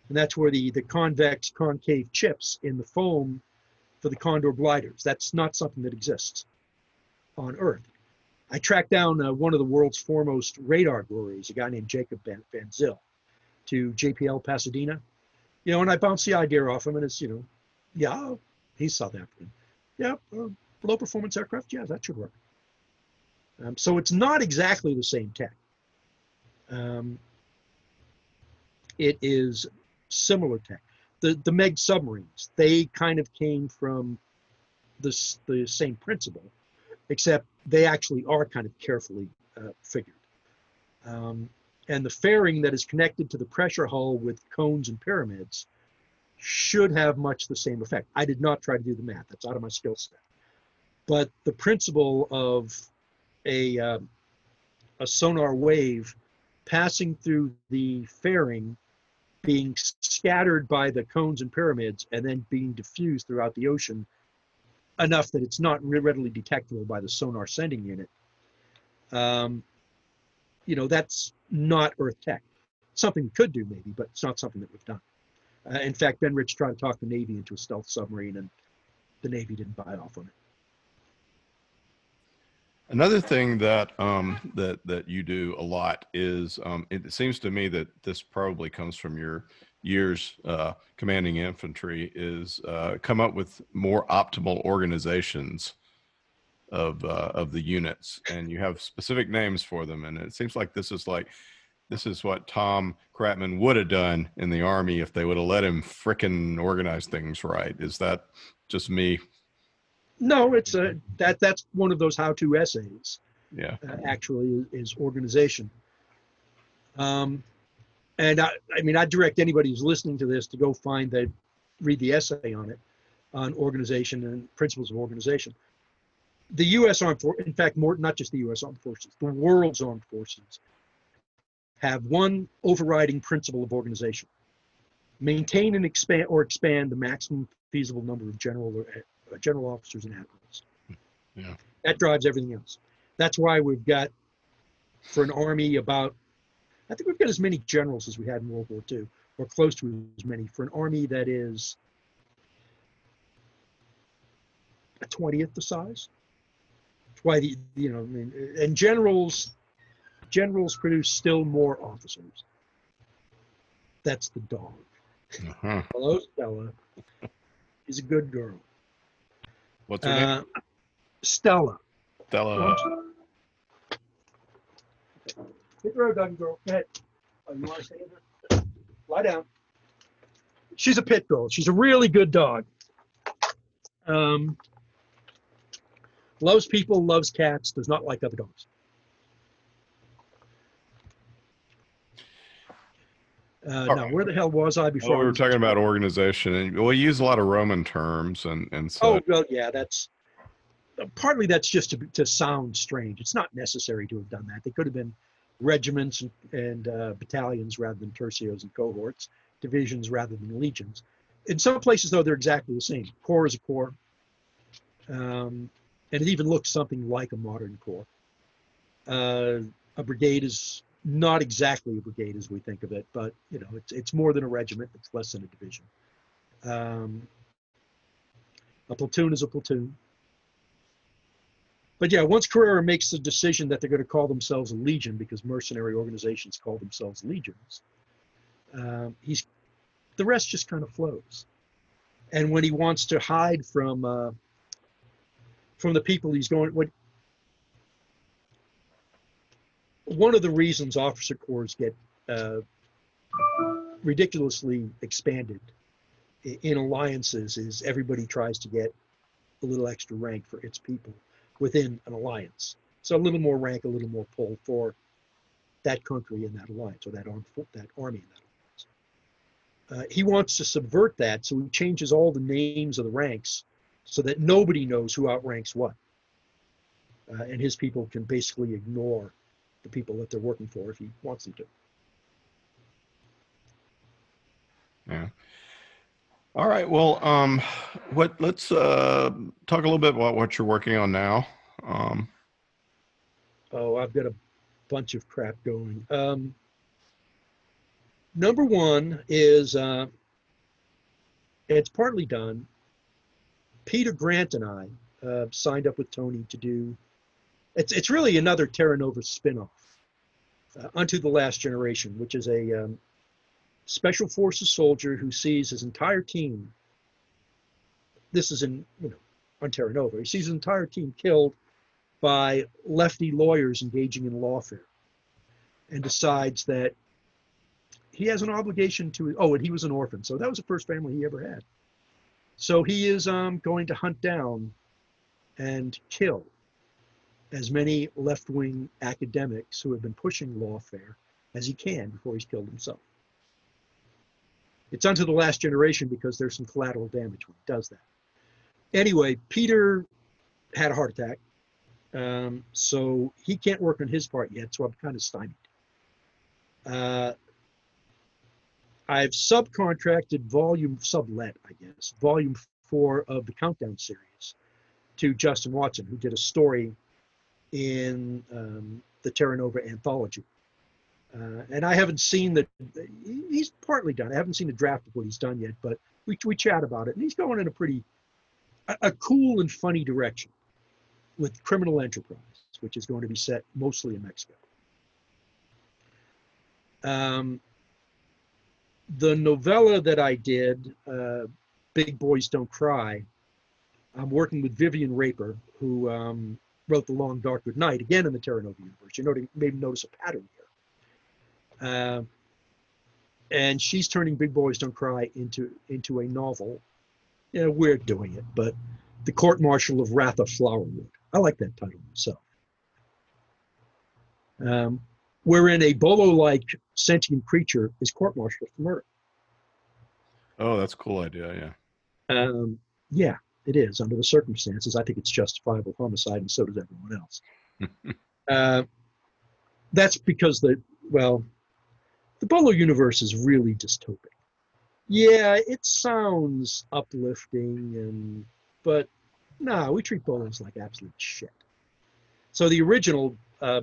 And that's where the, the convex concave chips in the foam for the Condor gliders, that's not something that exists on Earth. I tracked down uh, one of the world's foremost radar gurus, a guy named Jakob Van, Van Zyl, to JPL Pasadena. You know, and I bounced the idea off him, and it's, you know, yeah, he's South African. Yeah, uh, low performance aircraft, yeah, that should work. Um, so it's not exactly the same tech. Um, it is similar tech. The the Meg submarines, they kind of came from this the same principle, except they actually are kind of carefully uh, figured. Um, and the fairing that is connected to the pressure hull with cones and pyramids should have much the same effect. I did not try to do the math; that's out of my skill set. But the principle of a uh, a sonar wave passing through the fairing being scattered by the cones and pyramids and then being diffused throughout the ocean enough that it's not readily detectable by the sonar sending unit. Um, you know, that's not Earth tech. Something we could do maybe, but it's not something that we've done. Uh, in fact, Ben Rich tried to talk the Navy into a stealth submarine, and the Navy didn't buy off on it. Another thing that um, that that you do a lot is um, it seems to me that this probably comes from your years uh, commanding infantry is uh, come up with more optimal organizations of uh, of the units, and you have specific names for them, and it seems like this is like this is what Tom Kratman would have done in the army if they would have let him frickin' organize things right. Is that just me no, it's a that that's one of those how-to essays. Yeah. Uh, actually, is, organization. Um, and I, I mean, I direct anybody who's listening to this to go find the, read the essay on it, on organization and principles of organization. The U.S. Armed Forces, in fact, more not just the U.S. Armed Forces, the world's armed forces have one overriding principle of organization: maintain and expand or expand the maximum feasible number of general or uh, general officers and admirals. Yeah. That drives everything else. That's why we've got, for an army, about, I think we've got as many generals as we had in World War II, or close to as many, for an army that is a 20th the size. That's why the, you know, I mean, and generals, generals produce still more officers. That's the dog. Uh-huh. Hello, Stella. She's a good girl. What's her name? Uh, Stella. Stella. Hit the road, doggy girl. Go ahead. Oh, you want to stay? Lie down. She's a pit bull. She's a really good dog. Um, loves people, loves cats, does not like other dogs. Uh, now, where the hell was I before? Well, we were talking about organization, and we use a lot of Roman terms, and and so. Oh well, yeah, that's partly that's just to, to sound strange. It's not necessary to have done that. They could have been regiments and, and uh, battalions rather than tercios and cohorts, divisions rather than legions. In some places, though, they're exactly the same. Corps is a corps. Um, and it even looks something like a modern corps. Uh, a brigade is not exactly a brigade as we think of it, but you know, it's it's more than a regiment. It's less than a division. Um, a platoon is a platoon. But yeah, once Carrera makes the decision that they're going to call themselves a legion because mercenary organizations call themselves legions, um, he's the rest just kind of flows. And when he wants to hide from uh, from the people he's going, what one of the reasons officer corps get uh, ridiculously expanded in alliances is everybody tries to get a little extra rank for its people within an alliance. So a little more rank, a little more pull for that country in that alliance or that that army in that alliance. Uh, he wants to subvert that, so he changes all the names of the ranks so that nobody knows who outranks what, uh, and his people can basically ignore the people that they're working for if he wants them to. Yeah. All right. Well, um, what? Let's uh, talk a little bit about what you're working on now. Um, oh, I've got a bunch of crap going. Um, number one is uh, it's partly done. Peter Grant and I uh, signed up with Toni to do it's it's really another Terra Nova spinoff, uh, Unto the Last Generation, which is a um, special forces soldier who sees his entire team. This is in you know on Terra Nova. He sees his entire team killed by lefty lawyers engaging in lawfare, and decides that he has an obligation to. Oh, and he was an orphan, so that was the first family he ever had. So he is um, going to hunt down and kill as many left wing academics who have been pushing lawfare as he can before he's killed himself. It's unto the last generation because there's some collateral damage when he does that. Anyway, Peter had a heart attack, um, so he can't work on his part yet, so I'm kind of stymied. Uh, I've subcontracted volume, sublet, I guess, volume four of the Countdown series to Justin Watson, who did a story in um, the Terra Nova anthology. Uh, and I haven't seen the, he's partly done. I haven't seen the draft of what he's done yet, but we, we chat about it. And he's going in a pretty, a, a cool and funny direction with Criminal Enterprise, which is going to be set mostly in Mexico. Um, the novella that I did, uh, Big Boys Don't Cry, I'm working with Vivienne Raper, who um, wrote The Long Dark Good Night, again in the Terra Nova universe. You know, maybe notice a pattern here. Uh, and she's turning Big Boys Don't Cry into into a novel. Yeah, we're doing it, but The Court Martial of Wrath of Flowerwood. I like that title myself. Um, wherein a bolo-like sentient creature is court-martialed for murder. Oh, that's a cool idea. Yeah. Um, yeah it is under the circumstances. I think it's justifiable homicide, and so does everyone else. (laughs) uh, that's because the well, the Bolo universe is really dystopic. Yeah, it sounds uplifting, and but nah, we treat Bolos like absolute shit. So the original uh,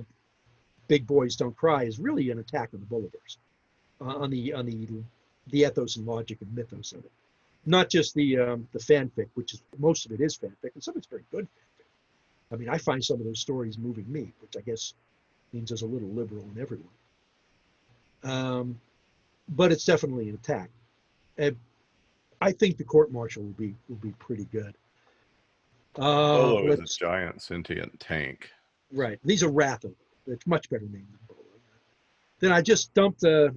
"Big Boys Don't Cry" is really an attack on the Boloverse, uh, on the on the the ethos and logic and mythos of it not just the um, the fanfic, which is most of it is fanfic, and some of it's very good fanfic. I mean, I find some of those stories moving me, which I guess means there's a little liberal in everyone. Um, but it's definitely an attack. And I think the court martial will be will be pretty good. Uh, Bolo is a giant sentient tank. Right. These are Ratha. It's much better name than Bolo. Then I just dumped a,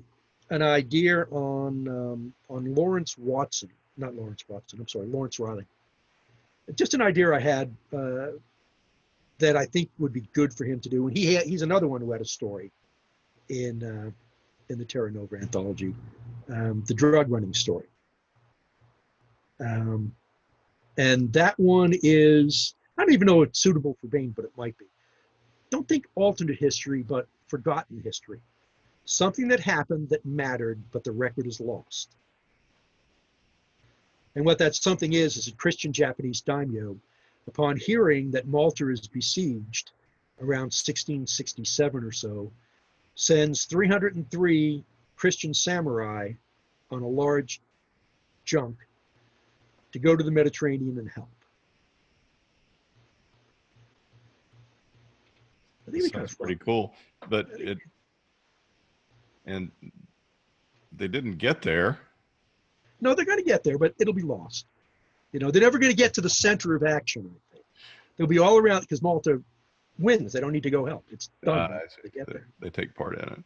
an idea on um, on Lawrence Watson not Lawrence Watson, I'm sorry, Lawrence Riley. Just an idea I had uh, that I think would be good for him to do. And he had, he's another one who had a story in uh, in the Terra Nova anthology, um, the drug running story. Um, and that one is I don't even know if it's suitable for Baen, but it might be. Don't think alternate history, but forgotten history. Something that happened that mattered, but the record is lost. And what that something is, is a Christian Japanese daimyo upon hearing that Malta is besieged around 1667 or so, sends 303 Christian samurai on a large junk to go to the Mediterranean and help. I think it'd be kind Sounds of fun. pretty cool. But it, and they didn't get there. No, they're going to get there, but it'll be lost. You know, they're never going to get to the center of action. I think they'll be all around because Malta wins. They don't need to go help. It's done. Uh, they get there. they take part in it.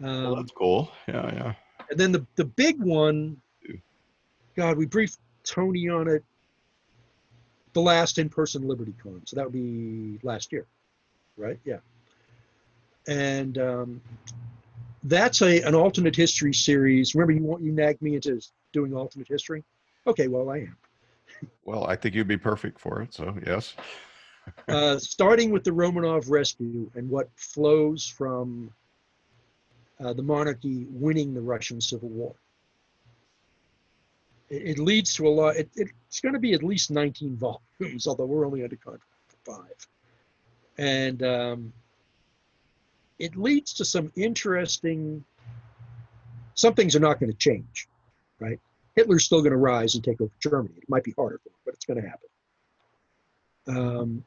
Well, Um, that's cool. Yeah, yeah. and then the the big one, God, we briefed Toni on it. The last in-person Liberty Con, so that would be last year, right? Yeah. And um, that's a an alternate history series. Remember, you want you nagged me into doing alternate history. Okay, well I am. Well, I think you'd be perfect for it. So yes. (laughs) uh, starting with the Romanov rescue and what flows from uh, the monarchy winning the Russian Civil War. It, it leads to a lot. It, it's going to be at least 19 volumes, (laughs) although we're only under contract for five. And um, it leads to some interesting. Some things are not going to change, right? Hitler's still going to rise and take over Germany. It might be harder for him, but it's going to happen. Um,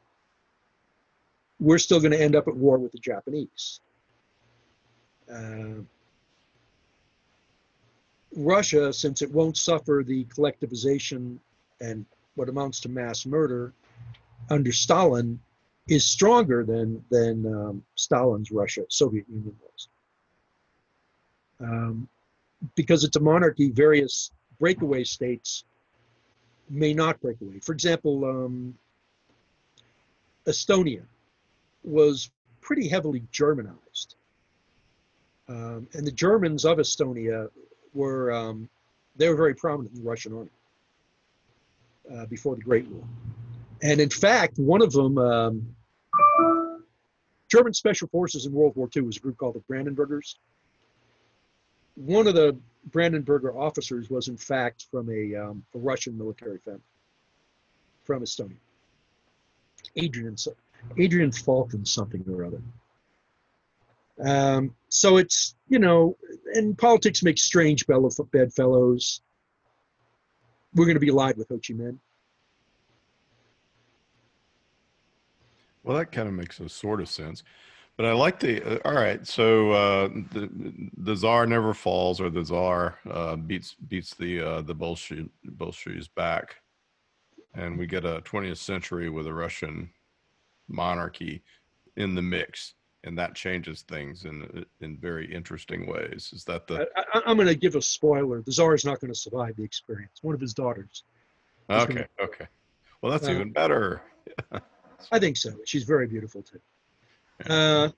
we're still going to end up at war with the Japanese. Uh, Russia, since it won't suffer the collectivization and what amounts to mass murder under Stalin, is stronger than than um, Stalin's Russia, Soviet Union was. Um, because it's a monarchy, various breakaway states may not break away. For example, um, Estonia was pretty heavily Germanized. Um, and the Germans of Estonia were, um, they were very prominent in the Russian army uh, before the Great War. And in fact, one of them, um, German Special Forces in World War II was a group called the Brandenburgers. One of the Brandenburger officers was in fact from a, um, a Russian military family from Estonia. Adrian, Adrian Falcon something or other. Um, so it's you know, and politics makes strange bedfellows. We're going to be allied with Ho Chi Minh. Well, that kind of makes a sort of sense. But I like the. Uh, all right, so uh, the the czar never falls, or the czar uh, beats beats the uh, the Bolshe- Bolsheviks back, and we get a 20th century with a Russian monarchy in the mix, and that changes things in in very interesting ways. Is that the I, I'm going to give a spoiler. The czar is not going to survive the experience. One of his daughters. okay? gonna- Okay. Well, that's Uh, even better. (laughs) I think so. She's very beautiful too. Uh,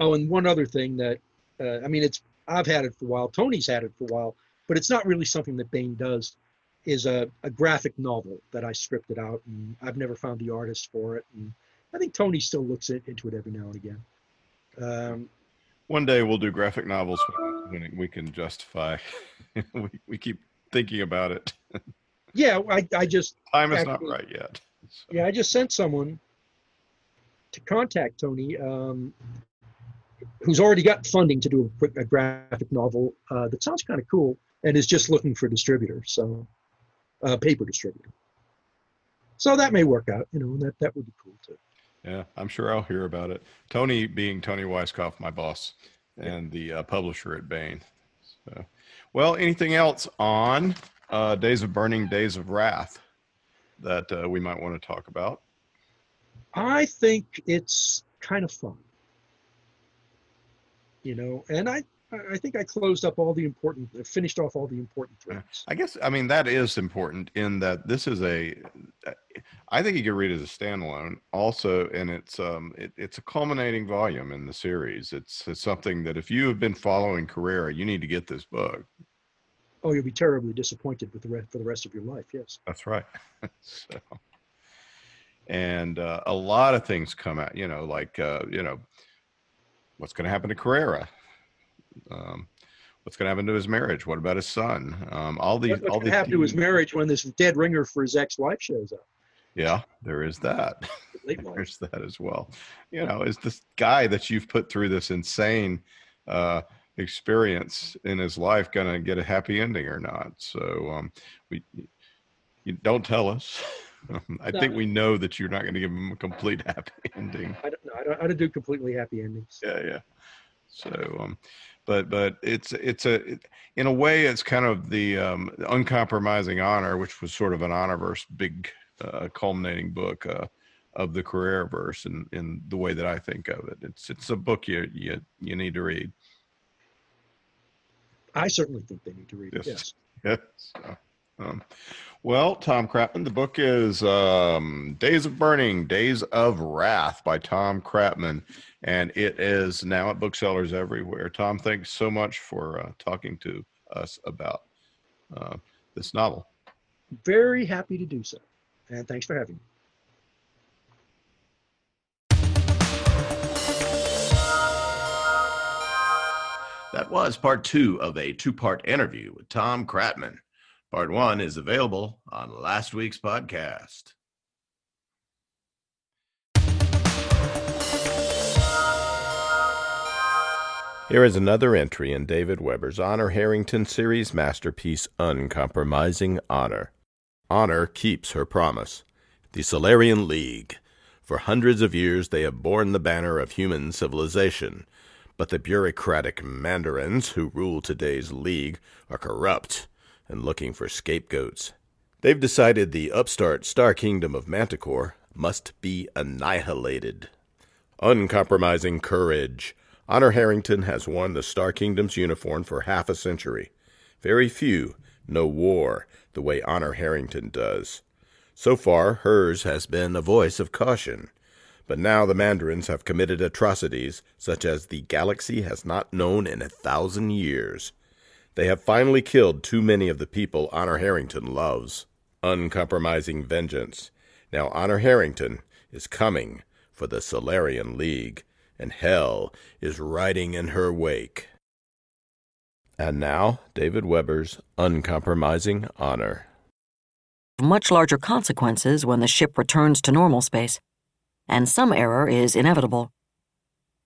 oh, and one other thing that uh, I mean, it's I've had it for a while. Toni's had it for a while, but it's not really something that Baen does. Is a, a graphic novel that I scripted out, and I've never found the artist for it. And I think Toni still looks into it every now and again. Um, One day we'll do graphic novels when, we can justify. (laughs) we we keep thinking about it. yeah, I, I just Time is not right yet. So, Yeah, I just sent someone to contact Toni, um, who's already got funding to do a, a graphic novel uh, that sounds kind of cool, and is just looking for a distributor, so a paper distributor. So that may work out, you know, that that would be cool too. Yeah, I'm sure I'll hear about it. Toni being Toni Weisskopf, my boss, and the uh, publisher at Baen. So, well, anything else on uh, Days of Burning, Days of Wrath that uh, we might want to talk about? I think it's kind of fun, you know, and I I think I closed up all the important, finished off all the important threads. I guess I mean that is important in that this is a. I think you can read it as a standalone. Also, and it's um it, it's a culminating volume in the series. It's, it's something that if you have been following Carrera, you need to get this book. Oh, you'll be terribly disappointed with the rest for the rest of your life. Yes. That's right. (laughs) so, and uh, a lot of things come out. You know, like uh, you know, what's going to happen to Carrera? Um, What's going to happen to his marriage? What about his son? Um, all these, What's all going to happen to his marriage when this dead ringer for his ex-wife shows up? Yeah, there is that. (laughs) There's that as well. You know, is this guy that you've put through this insane uh, experience in his life going to get a happy ending or not? So um, we, you don't tell us. (laughs) I No. think we know that you're not going to give him a complete (laughs) happy ending. I don't know. I don't, I don't do completely happy endings. Yeah, yeah. So, um, but but it's it's a it, in a way it's kind of the um, uncompromising honor, which was sort of an Honorverse big uh, culminating book uh, of the Carreraverse, in in the way that I think of it. It's it's a book you you you need to read. I certainly think they need to read it. Yes. Yes. Yes. Um, well, Tom Kratman, the book is um, Days of Burning, Days of Wrath by Tom Kratman, and it is now at booksellers everywhere. Tom, thanks so much for uh, talking to us about uh, this novel. Very happy to do so. And thanks for having me. That was part two of a two part interview with Tom Kratman. Part one is available on last week's podcast. Here is another entry in David Weber's Honor Harrington series masterpiece, Uncompromising Honor. Honor keeps her promise. The Solarian League. For hundreds of years, they have borne the banner of human civilization. But the bureaucratic mandarins who rule today's League are corrupt and looking for scapegoats. They've decided the upstart Star Kingdom of Manticore must be annihilated. Uncompromising courage. Honor Harrington has worn the Star Kingdom's uniform for half a century. Very few know war the way Honor Harrington does. So far, hers has been a voice of caution. But now the Mandarins have committed atrocities such as the galaxy has not known in a thousand years. They have finally killed too many of the people Honor Harrington loves. Uncompromising vengeance. Now Honor Harrington is coming for the Solarian League, and hell is riding in her wake. And now, David Weber's Uncompromising Honor. much larger consequences when the ship returns to normal space, and some error is inevitable.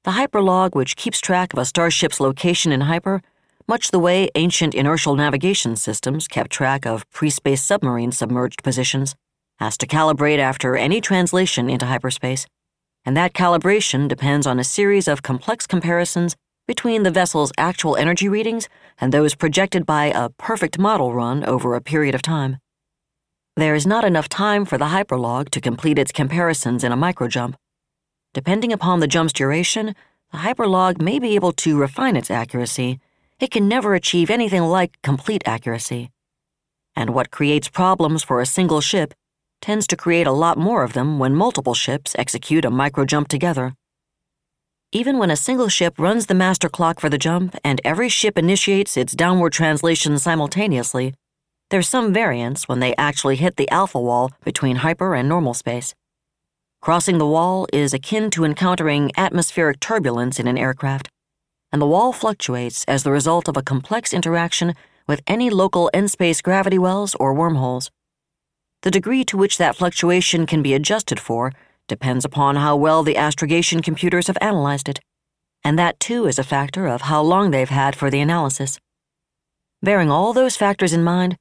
The hyperlog, which keeps track of a starship's location in hyper, much the way ancient inertial navigation systems kept track of pre space submarine submerged positions, has to calibrate after any translation into hyperspace, and that calibration depends on a series of complex comparisons between the vessel's actual energy readings and those projected by a perfect model run over a period of time. There is not enough time for the hyperlog to complete its comparisons in a microjump. Depending upon the jump's duration, the hyperlog may be able to refine its accuracy. It can never achieve anything like complete accuracy. And what creates problems for a single ship tends to create a lot more of them when multiple ships execute a microjump together. Even when a single ship runs the master clock for the jump and every ship initiates its downward translation simultaneously, there's some variance when they actually hit the alpha wall between hyper and normal space. Crossing the wall is akin to encountering atmospheric turbulence in an aircraft, and the wall fluctuates as the result of a complex interaction with any local in space gravity wells or wormholes. The degree to which that fluctuation can be adjusted for depends upon how well the astrogation computers have analyzed it, and that too is a factor of how long they've had for the analysis. Bearing all those factors in mind,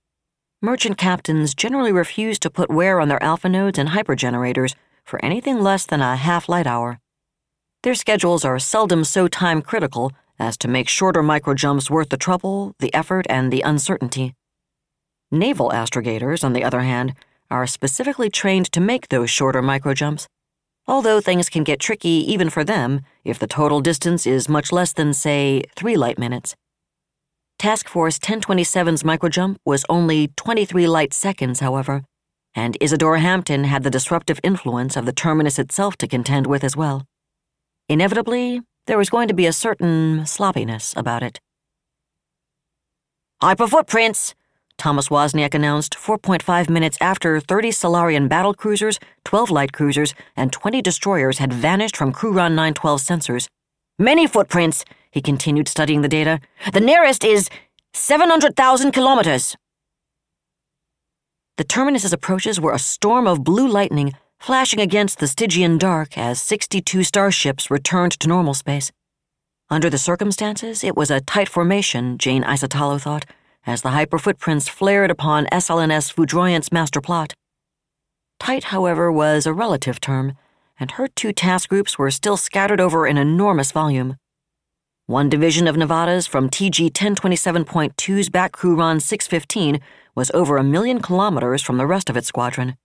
merchant captains generally refuse to put wear on their alpha nodes and hypergenerators for anything less than a half light hour. Their schedules are seldom so time critical as to make shorter microjumps worth the trouble, the effort, and the uncertainty. Naval astrogators, on the other hand, are specifically trained to make those shorter microjumps, although things can get tricky even for them if the total distance is much less than, say, three light minutes. Task Force 1027's microjump was only 23 light seconds, however, and Isadora Hampton had the disruptive influence of the terminus itself to contend with as well. Inevitably, there was going to be a certain sloppiness about it. Hyper footprints, Thomas Wozniak announced 4.5 minutes after 30 Solarian battle cruisers, 12 light cruisers, and 20 destroyers had vanished from Run 912 sensors. Many footprints, he continued studying the data. The nearest is 700,000 kilometers. The terminus's approaches were a storm of blue lightning flashing against the Stygian dark as 62 starships returned to normal space. Under the circumstances, it was a tight formation, Jane Isotalo thought, as the hyper footprints flared upon SLNS Foudroyant's master plot. Tight, however, was a relative term, and her two task groups were still scattered over an enormous volume. One division of Nevada's from TG 1027.2's back crew run 615 was over a million kilometers from the rest of its squadron.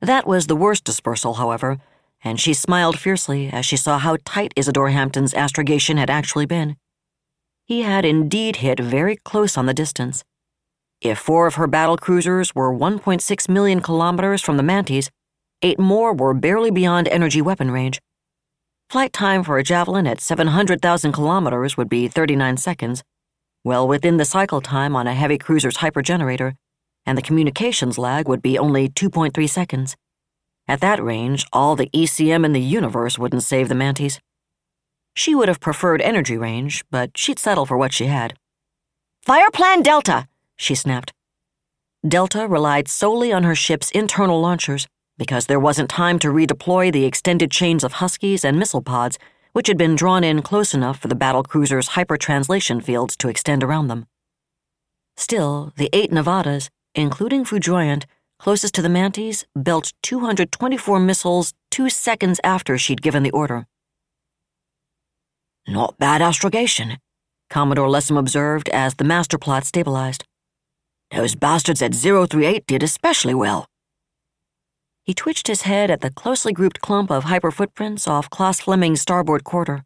That was the worst dispersal, however, and she smiled fiercely as she saw how tight Isadore Hampton's astrogation had actually been. He had indeed hit very close on the distance. If four of her battle cruisers were 1.6 million kilometers from the Manties, eight more were barely beyond energy weapon range. Flight time for a Javelin at 700,000 kilometers would be 39 seconds, well within the cycle time on a heavy cruiser's hypergenerator, and the communications lag would be only 2.3 seconds. At that range, all the ECM in the universe wouldn't save the Manties. She would have preferred energy range, but she'd settle for what she had. Fire Plan Delta, she snapped. Delta relied solely on her ship's internal launchers because there wasn't time to redeploy the extended chains of Huskies and missile pods, which had been drawn in close enough for the battle cruiser's hypertranslation fields to extend around them. Still, the eight Nevadas, including Foudroyant, closest to the Manties, built 224 missiles two seconds after she'd given the order. Not bad astrogation, Commodore Lessem observed as the master plot stabilized. Those bastards at 038 did especially well. He twitched his head at the closely grouped clump of hyper footprints off Klaus Fleming's starboard quarter.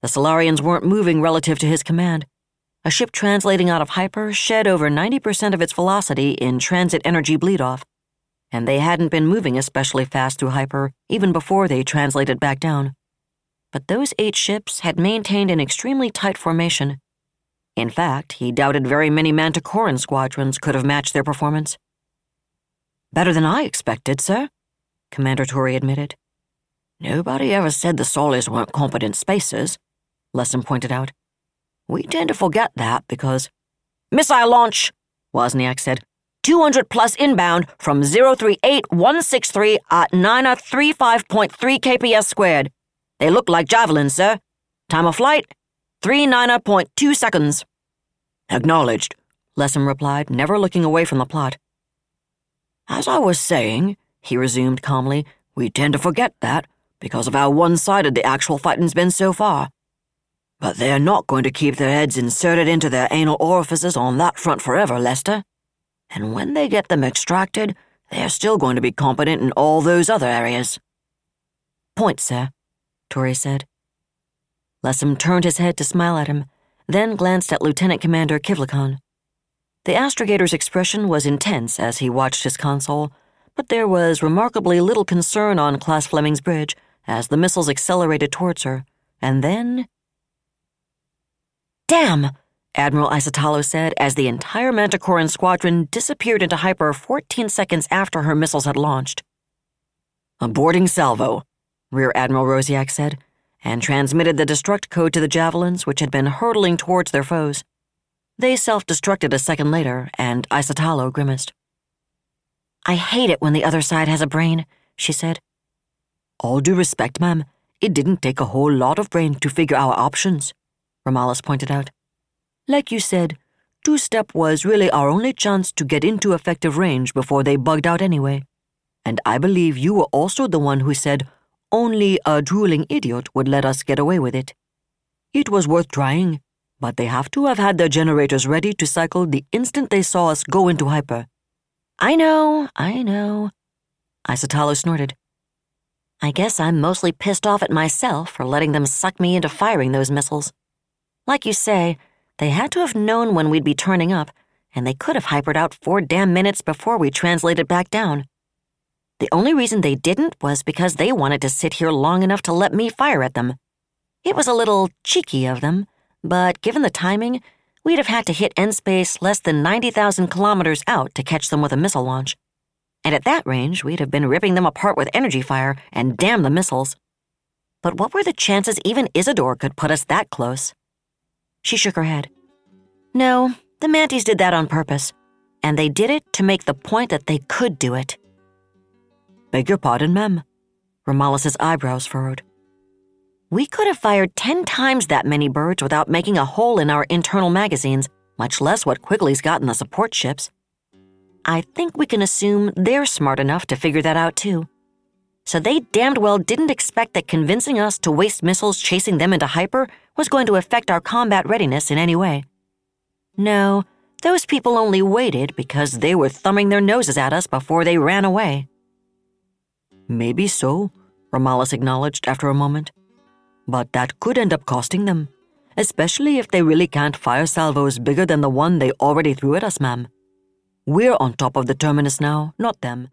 The Solarians weren't moving relative to his command, a ship translating out of hyper shed over 90% of its velocity in transit energy bleed off, and they hadn't been moving especially fast through hyper even before they translated back down. But those eight ships had maintained an extremely tight formation. In fact, he doubted very many Manticoran squadrons could have matched their performance. Better than I expected, sir, Commander Tory admitted. Nobody ever said the Sollies weren't competent spacers, Lessem pointed out. We tend to forget that because. Missile launch, Wozniak said. 200 plus inbound from 038163 at 935.3 kps squared. They look like javelins, sir. Time of flight? 39.2 seconds. Acknowledged, Lessem replied, never looking away from the plot. As I was saying, he resumed calmly, we tend to forget that because of how one sided the actual fighting's been so far. But they're not going to keep their heads inserted into their anal orifices on that front forever, Lester. And when they get them extracted, they're still going to be competent in all those other areas. Point, sir, Torrey said. Lessem turned his head to smile at him, then glanced at Lieutenant Commander Kivlikon. The astrogator's expression was intense as he watched his console, but there was remarkably little concern on Klaus Fleming's bridge as the missiles accelerated towards her, and then Damn! Admiral Isotalo said as the entire Manticoran squadron disappeared into hyper 14 seconds after her missiles had launched. A boarding salvo, Rear Admiral Rosiak said, and transmitted the destruct code to the javelins which had been hurtling towards their foes. They self destructed a second later, and Isotalo grimaced. I hate it when the other side has a brain, she said. All due respect, ma'am, it didn't take a whole lot of brain to figure our options. Romulus pointed out. Like you said, two step was really our only chance to get into effective range before they bugged out anyway. And I believe you were also the one who said only a drooling idiot would let us get away with it. It was worth trying, but they have to have had their generators ready to cycle the instant they saw us go into hyper. I know, I know. Isotalo snorted. I guess I'm mostly pissed off at myself for letting them suck me into firing those missiles. Like you say, they had to have known when we'd be turning up, and they could have hypered out four damn minutes before we translated back down. The only reason they didn't was because they wanted to sit here long enough to let me fire at them. It was a little cheeky of them, but given the timing, we'd have had to hit n-space less than 90,000 kilometers out to catch them with a missile launch. And at that range, we'd have been ripping them apart with energy fire and damn the missiles. But what were the chances even Isidore could put us that close? She shook her head. No, the manties did that on purpose, and they did it to make the point that they could do it. Beg your pardon, ma'am. Romulus' eyebrows furrowed. We could have fired ten times that many birds without making a hole in our internal magazines, much less what Quigley's got in the support ships. I think we can assume they're smart enough to figure that out too. So they damned well didn't expect that convincing us to waste missiles chasing them into hyper was going to affect our combat readiness in any way. No, those people only waited because they were thumbing their noses at us before they ran away. Maybe so, Romulus acknowledged after a moment. But that could end up costing them, especially if they really can't fire salvos bigger than the one they already threw at us, ma'am. We're on top of the terminus now, not them.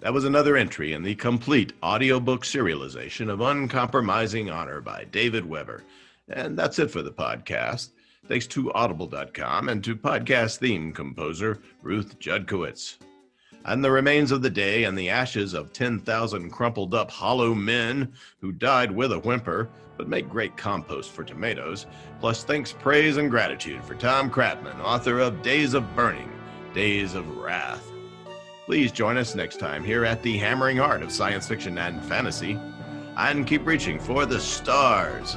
That was another entry in the complete audiobook serialization of Uncompromising Honor by David Weber. And that's it for the podcast. Thanks to Audible.com and to podcast theme composer Ruth Judkowitz. And the remains of the day and the ashes of 10,000 crumpled up hollow men who died with a whimper but make great compost for tomatoes. Plus, thanks, praise, and gratitude for Tom Kratman, author of Days of Burning, Days of Wrath. Please join us next time here at the hammering heart of science fiction and fantasy, and keep reaching for the stars.